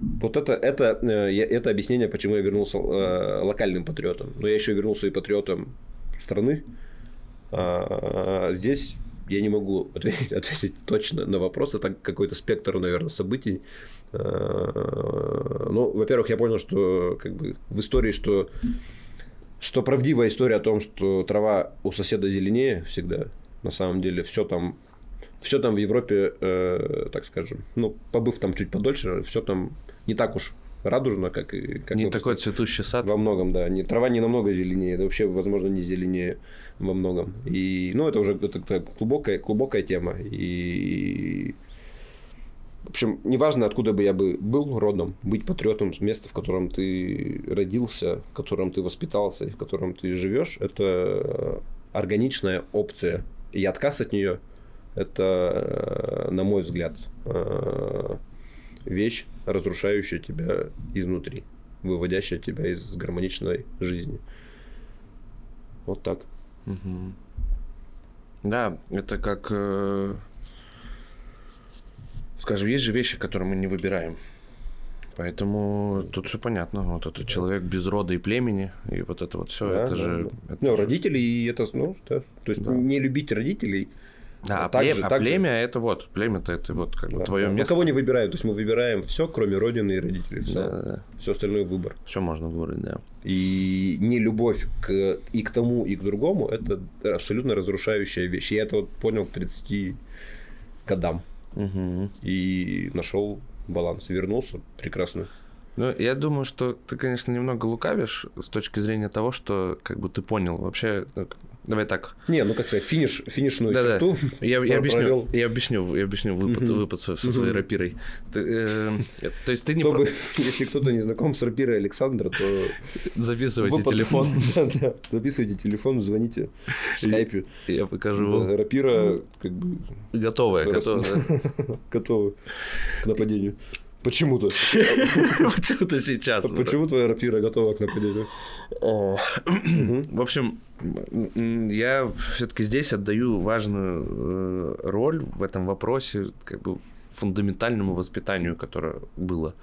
вот это, это, э, это объяснение, почему я вернулся э, локальным патриотом. Но я еще вернулся и патриотом страны. А, здесь я не могу ответить, точно на вопрос. Это какой-то спектр, наверное, событий. А, ну, во-первых, я понял, что как бы в истории, что что правдивая история о том, что трава у соседа зеленее всегда. На самом деле все там все там в Европе, э, так скажем, ну, побыв там чуть подольше, все там не так уж радужно, как и... Как не такой цветущий сад. Во многом, да. Не, трава не намного зеленее, это вообще, возможно, не зеленее во многом. И, ну, это уже это, это глубокая, глубокая тема. И, в общем, неважно, откуда бы я бы был родом, быть патриотом с места, в котором ты родился, в котором ты воспитался и в котором ты живешь, это органичная опция. И отказ от нее – это, на мой взгляд, э, вещь, разрушающая тебя изнутри, выводящая тебя из гармоничной жизни. Вот так. Угу. Да, это как, э, скажем, есть же вещи, которые мы не выбираем. Поэтому тут все понятно. Вот этот человек без рода и племени, и вот это вот все, да, это да, же. Да. Это ну, же... родители, и это, ну, да. То есть Да. не любить родителей. Да, а, также- пле- а также- племя это вот, племя-то это вот как бы да, твое да. Мы место. кого не выбираем, то есть мы выбираем все, кроме родины и родителей. Все, Да, да, да. все остальное выбор. Все можно выбрать, да. И не любовь к, и к тому, и к другому это абсолютно разрушающая вещь. Я это вот понял к 30 годам. Мгм. И нашел баланс. Вернулся прекрасно. Ну, я думаю, что ты, конечно, немного лукавишь с точки зрения того, что как бы ты понял вообще. Давай так. Не, ну как сказать, финиш, финишную Да-да. черту. Я, я объясню, провел. я объясню, я объясню выпад, Мгм. выпад со, со своей рапирой. Ты, э, то есть ты не Чтобы, если кто-то не знаком с рапирой Александра, то... записывайте выпад- телефон, Да, да. Записывайте телефон, звоните в скайпе. я покажу. Да, Рапира как бы Готовая, готовая. готова к нападению. Почему-то. Почему-то сейчас. А Почему твоя рапира готова к нападению? В общем, я все-таки здесь отдаю важную э, роль в этом вопросе, как бы фундаментальному воспитанию, которое было.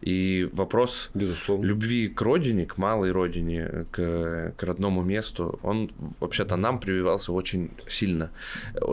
И вопрос Безусловно. любви к родине, к малой родине, к, к родному месту, он вообще-то нам прививался очень сильно.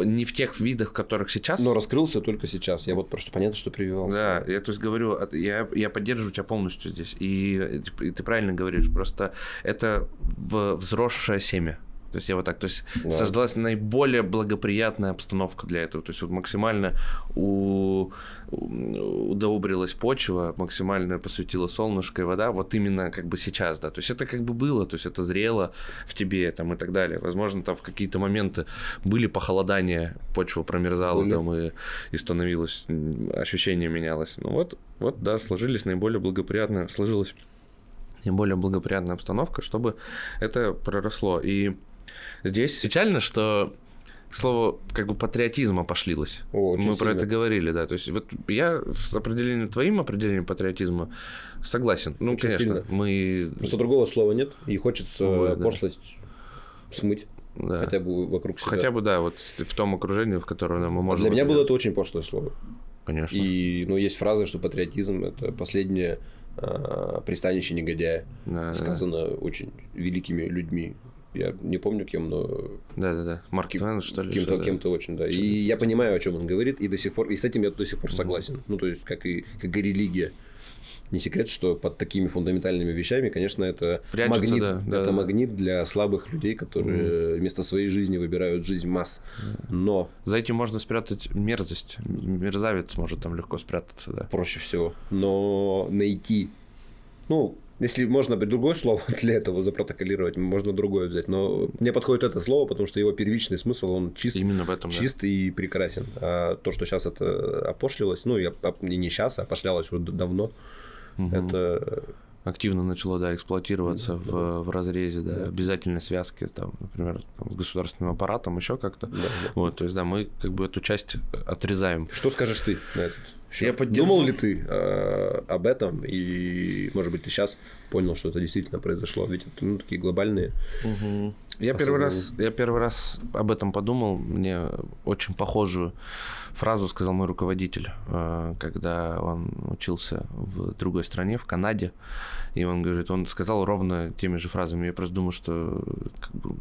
Не в тех видах, в которых сейчас. Но раскрылся только сейчас. Я вот просто понятно, что прививал. Да, я то есть говорю, я, я поддерживаю тебя полностью здесь. И, и ты правильно говоришь, просто это в взросшее семя. То есть я вот так, то есть Да. создалась наиболее благоприятная обстановка для этого. То есть вот максимально у, удобрилась почва, максимально посветила солнышко и вода, вот именно как бы сейчас, да. То есть это как бы было, то есть это зрело в тебе там и так далее. Возможно, там в какие-то моменты были похолодания, почва промерзала Были. там и, и становилось, ощущение менялось. Ну вот, вот, да, сложились наиболее благоприятно, сложилась наиболее благоприятная обстановка, чтобы это проросло. И здесь печально, что слово как бы патриотизма пошлилось. О, Мы про сильно. это говорили, да. То есть вот я с определением твоим определением патриотизма согласен. Ну, Очень конечно, сильно. мы Просто другого слова нет, и хочется Увы, да. пошлость смыть, да. хотя бы вокруг себя. Хотя бы, да, вот в том окружении, в котором мы можем. Для меня было это очень пошлое слово. конечно. И, ну, есть фраза, что патриотизм – это последнее а, пристанище негодяя. Да, да, Сказано очень великими людьми. Я не помню кем, но да, да, да. Марк Кем- Твен, что ли? кем-то, кем-то очень, да. И я понимаю, о чем он говорит, и до сих пор, и с этим я до сих пор согласен. Ну, то есть, как и, как и религия. Не секрет, что под такими фундаментальными вещами, конечно, это Прячется, магнит, да, да, это да. магнит для слабых людей, которые вместо своей жизни выбирают жизнь масс. Но За этим можно спрятать мерзость. Мерзавец может там легко спрятаться, да. проще всего. Но найти, ну, если можно другое слово для этого запротоколировать, можно другое взять. Но мне подходит это слово, потому что его первичный смысл, он чист, Именно в этом, да. чист и прекрасен. А то, что сейчас это опошлилось, ну, и не сейчас, а опошлялось уже давно, Мгм. это активно начало, да, эксплуатироваться в, в разрезе, да, обязательной связки, там, например, там, с государственным аппаратом, еще как-то. да, да. Вот, то есть, да, мы как бы эту часть отрезаем. Что скажешь ты на этот Я поддержу. Думал ли ты э, об этом и, может быть, ты сейчас понял, что это действительно произошло? Ведь это ну, такие глобальные. Угу. Я первый раз, я первый раз об этом подумал. Мне очень похожую фразу сказал мой руководитель, э, когда он учился в другой стране, в Канаде. И он говорит, он сказал ровно теми же фразами. Я просто думаю, что, как бы,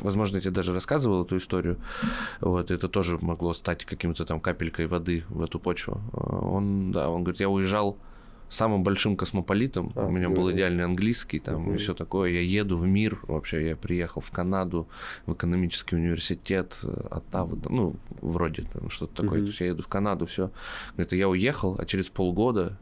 возможно, я тебе даже рассказывал эту историю. Вот, это тоже могло стать каким-то там капелькой воды в эту почву. Э, он, да, он говорит, я уезжал самым большим космополитом. А, У меня был идеальный английский там угу. и все такое. Я еду в мир вообще. Я приехал в Канаду, в экономический университет, э, Оттавы, ну, вроде там что-то такое. Угу. То есть я еду в Канаду, все. Говорит, я уехал, а через полгода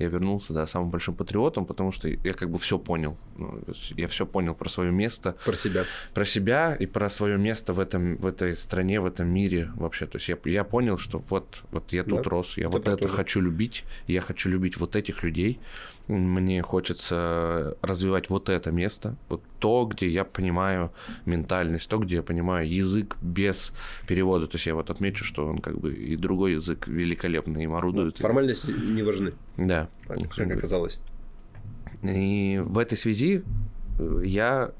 я вернулся, да, самым большим патриотом, потому что я как бы все понял. Ну, я все понял про свое место. Про себя. Про себя и про свое место в, этом, в этой стране, в этом мире вообще. То есть я, я понял, что вот, вот я тут да? рос, я это вот это тоже. хочу любить, я хочу любить вот этих людей, мне хочется развивать вот это место, вот то, где я понимаю ментальность, то, где я понимаю язык без перевода. То есть я вот отмечу, что он как бы и другой язык великолепный им орудует. Ну, формальности не важны. Да. Как оказалось. И в этой связи э, я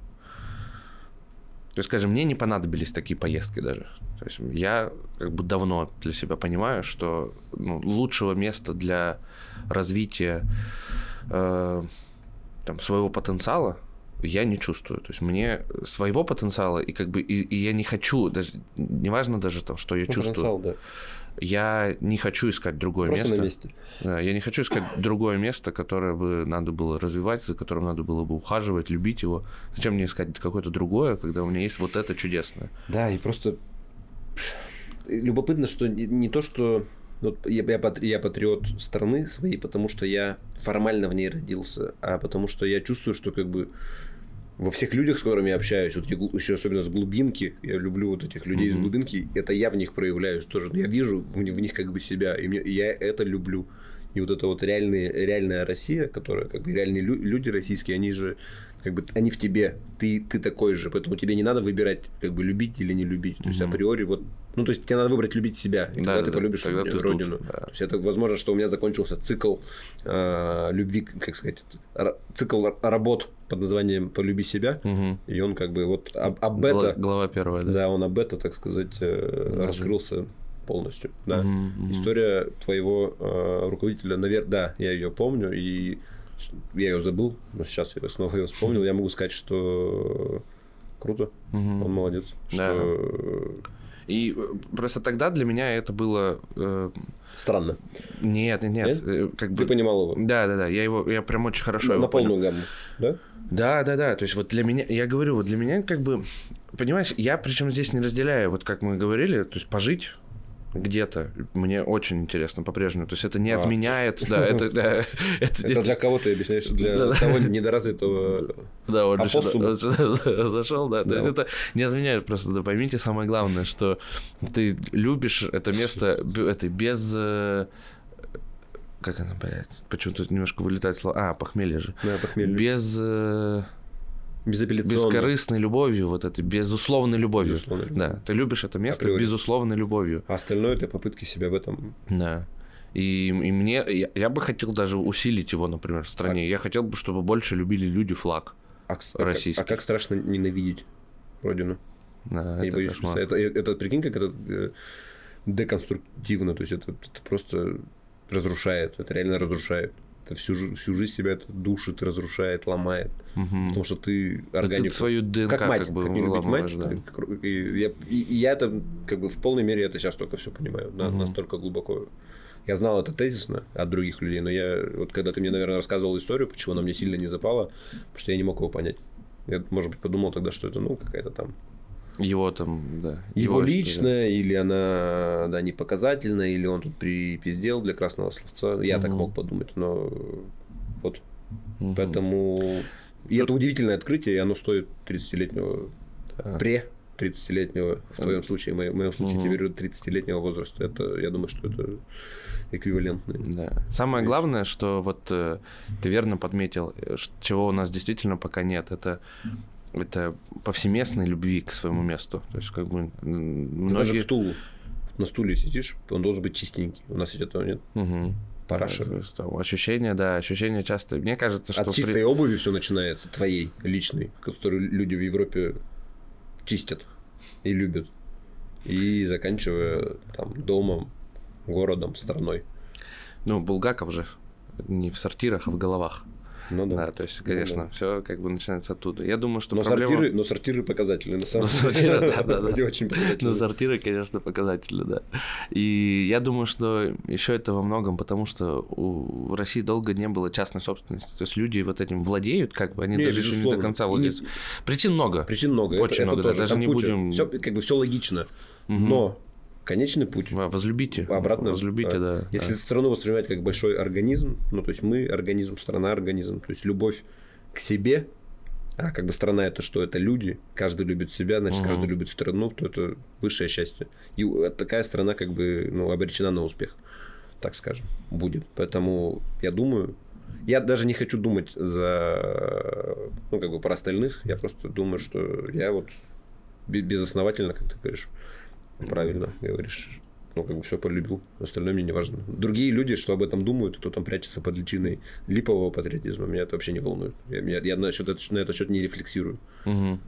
то есть, скажем, мне не понадобились такие поездки даже. То есть я как бы давно для себя понимаю, что ну, лучшего места для развития э, там, своего потенциала я не чувствую. То есть мне своего потенциала и как бы и, и я не хочу, даже неважно даже там, что я ну, чувствую. Потенциал, да. Я не хочу искать другое Просто место. На месте. Да, я не хочу искать другое место, которое бы надо было развивать, за которым надо было бы ухаживать, любить его. Зачем мне искать какое-то другое, когда у меня есть вот это чудесное? Да, и просто любопытно, что не то, что вот я, я, я патриот страны своей, потому что я формально в ней родился, а потому что я чувствую, что как бы во всех людях, с которыми я общаюсь, вот еще особенно с глубинки, я люблю вот этих людей mm-hmm. из глубинки, это я в них проявляюсь тоже. Я вижу в, в них как бы себя, и, мне, и я это люблю. И вот это вот реальные, реальная Россия, которая, как бы реальные люди российские, они же как бы они в тебе, ты, ты такой же, поэтому тебе не надо выбирать, как бы любить или не любить. То есть, mm-hmm. априори, вот, ну, то есть, тебе надо выбрать любить себя, и да, когда да, ты полюбишь тогда ты родину. Тут, да. То есть, это возможно, что у меня закончился цикл э, любви, как сказать, цикл работ под названием «Полюби себя», угу. и он как бы вот об, об это... Глава первая, да. Да, он об это, так сказать, э, раскрылся полностью. Да. Угу, История твоего э, руководителя, наверное, да, я ее помню, и я ее забыл, но сейчас я снова ее вспомнил. Я могу сказать, что круто, угу. он молодец. Да. Что... И э, просто тогда для меня это было... Э... Странно. Нет, нет, нет. Э, как Ты бы... понимал его? Да, да, да. Я его, я прям очень хорошо на, его полную понял. гамму, да? Да, да, да. То есть вот для меня, я говорю, вот для меня как бы, понимаешь, я причем здесь не разделяю, вот как мы говорили, то есть пожить где-то. Мне очень интересно по-прежнему. То есть это не а. отменяет, да, это... Да, это, это для кого ты объясняешь? Для того недоразвитого Да, он зашел, да. Это не отменяет просто, да, поймите самое главное, что ты любишь это место это без э, как это, блядь, почему-то немножко вылетает слово. А, похмелье же. Да, похмелье. Без э, Бескорыстной любовью, вот этой безусловной любовью. Безусловной любовью. Да, ты любишь это место Априори. безусловной любовью. А остальное это попытки себя в этом. Да. И, и мне, я, я бы хотел даже усилить его, например, в стране. А... Я хотел бы, чтобы больше любили люди флаг а, российский. А, а как страшно ненавидеть родину? Да, это, боюсь, это, это, прикинь, как это э, деконструктивно, то есть это, это просто разрушает, это реально разрушает это всю, всю жизнь тебя это душит, разрушает, ломает. Угу. Потому что ты органику... Ты свою ДНК как мать, как бы как не любить мать. Да. И, я, и, и я это как бы в полной мере это сейчас только все понимаю. Да, угу. Настолько глубоко. Я знал это тезисно от других людей, но я вот когда ты мне, наверное, рассказывал историю, почему она мне сильно не запала, потому что я не мог его понять. Я, может быть, подумал тогда, что это, ну, какая-то там его там, да. Его, его личная, или она, да, не показательная, или он тут припиздел для красного словца. Я угу. так мог подумать, но вот. Угу. Поэтому... И это удивительное открытие, и оно стоит 30-летнего да. пре 30-летнего, в твоем случае, в моем, в моем случае, угу. тебе говорю, 30-летнего возраста. Это, я думаю, что это эквивалентно. Да. Самое главное, что вот э, ты верно подметил, э, чего у нас действительно пока нет, это это повсеместной любви к своему месту. То есть, как бы многие... Даже к стулу. на стуле сидишь, он должен быть чистенький. У нас ведь этого нет. Мгм. Параша. Да, есть там ощущения, да, ощущения часто. Мне кажется, что От при- чистой обуви все начинается, твоей, личной, которую люди в Европе чистят и любят. И заканчивая там домом, городом, страной. ну Булгаков же не в сортирах, а в головах. Ну да. Да, то есть, конечно, все как бы начинается оттуда. Я думаю, что Но, проблема... сортиры, но сортиры показательные, на самом Но сортиры, да, да, да. Очень Ну, показательные. сортиры, конечно, показатели, да. И я думаю, что еще это во многом потому, что в России долго не было частной собственности. То есть люди вот этим владеют, как бы они даже еще не до конца владеют. Причин много. Причин много. Очень много, даже не будем- Всё, как бы все логично. Но конечный путь Во- Возлюбите. обратно. Возлюбите, э, да. Если да. страну воспринимать как большой организм, ну, то есть мы организм, страна организм, то есть любовь к себе, а как бы страна это что? Это люди, каждый любит себя, значит, Мгм. каждый любит страну, то это высшее счастье. И у- такая страна как бы ну, обречена на успех, так скажем, будет. Поэтому я думаю, я даже не хочу думать за, ну, как бы про остальных, я просто думаю, что я вот бе- безосновательно, как ты говоришь, правильно говоришь, ну, как бы все полюбил, остальное мне не важно. Другие люди, что об этом думают, кто там прячется под личиной липового патриотизма, меня это вообще не волнует. Я, я, я на, счет, на этот счет не рефлексирую Мгм.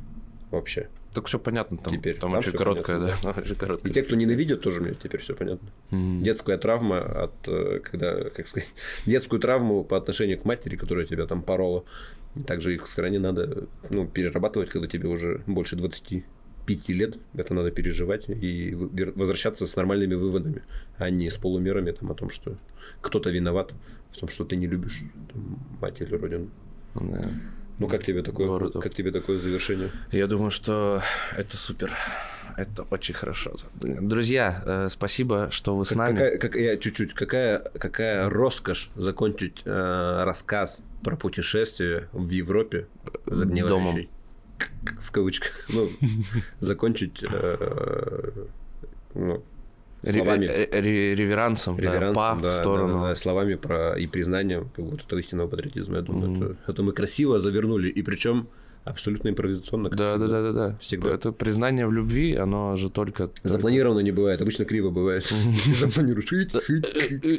вообще. Так все понятно там. Теперь. Там, Там очень короткая, понятно, да. Очень И те, кто ненавидят, тоже мне теперь все понятно. Мгм. Детская травма от, э, когда, как сказать, детскую травму по отношению к матери, которая тебя там порола. Также их в стране надо ну, перерабатывать, когда тебе уже больше 25 лет. Это надо переживать и возвращаться с нормальными выводами, а не с полумерами там, о том, что кто-то виноват в том, что ты не любишь там, мать или родину. Да. Ну, как тебе такое, Городов. как тебе такое завершение? Я думаю, что это супер. Это очень хорошо. Друзья, э, спасибо, что вы с Как- нами. Какая, как, я чуть-чуть, какая, какая роскошь закончить э, рассказ про путешествие в Европе загнивающий. В кавычках. Ну, закончить э, ну, словами, ре- ре- реверансом, да, реверансом, па да, в да, сторону. да, да, словами про и признанием как будто этого истинного патриотизма. Я думаю, Мгм. это, это мы красиво завернули, и причем абсолютно импровизационно. Да, да, всегда. да, да, да. Всегда. Это признание в любви, оно же только. Запланированно не бывает, обычно криво бывает. Запланируешь,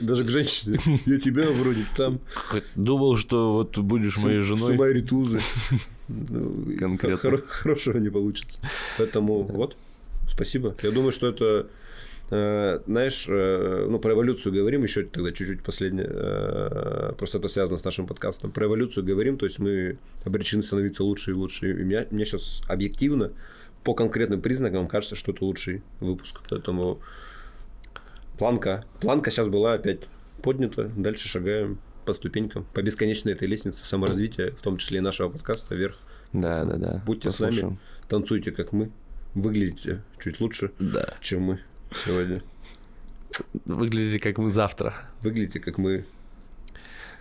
даже к женщине. Я тебя вроде там. Думал, что вот будешь моей женой. Сумай ритузы. Ну, Конкретно. хоро- Хорошего не получится. Поэтому вот, спасибо. Я думаю, что это, знаешь, э, ну, про эволюцию говорим еще тогда чуть-чуть последнее. э, Просто это связано с нашим подкастом. Про эволюцию говорим, то есть мы обречены становиться лучше и лучше. И меня- мне сейчас объективно по конкретным признакам кажется, что это лучший выпуск. Поэтому планка, планка сейчас была опять поднята. Дальше шагаем по ступенькам, по бесконечной этой лестнице саморазвития, в том числе и нашего подкаста вверх. Да, да, да. Будьте с нами, Послушаем. танцуйте как мы, выглядите чуть лучше, Да. чем мы сегодня. Выглядите как мы завтра. Выглядите как мы.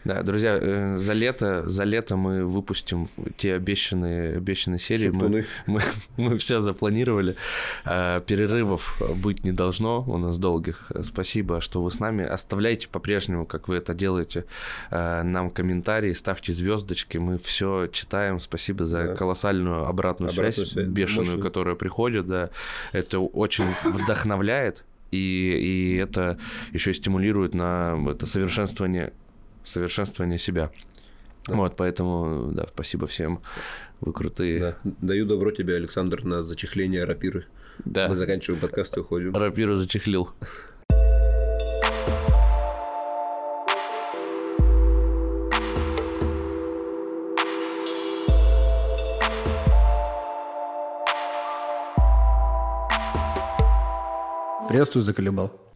Да, друзья, э, за лето, за лето мы выпустим те обещанные, обещанные серии. Мы, Шептуны. мы, мы все запланировали. Э, Перерывов быть не должно у нас долгих. Спасибо, что вы с нами. Оставляйте по-прежнему, как вы это делаете, э, нам комментарии, ставьте звездочки. Мы все читаем. Спасибо за Да. колоссальную обратную, Обратную связь, связь, бешеную, мощную. которая приходит. Да. Это очень вдохновляет. И, и это еще стимулирует на это совершенствование совершенствование себя. Да. Вот, поэтому, да, спасибо всем. Вы крутые. Да. Даю добро тебе, Александр, на зачехление рапиры. Да. Мы заканчиваем подкаст и уходим. Рапиру зачехлил. Приветствую, заколебал.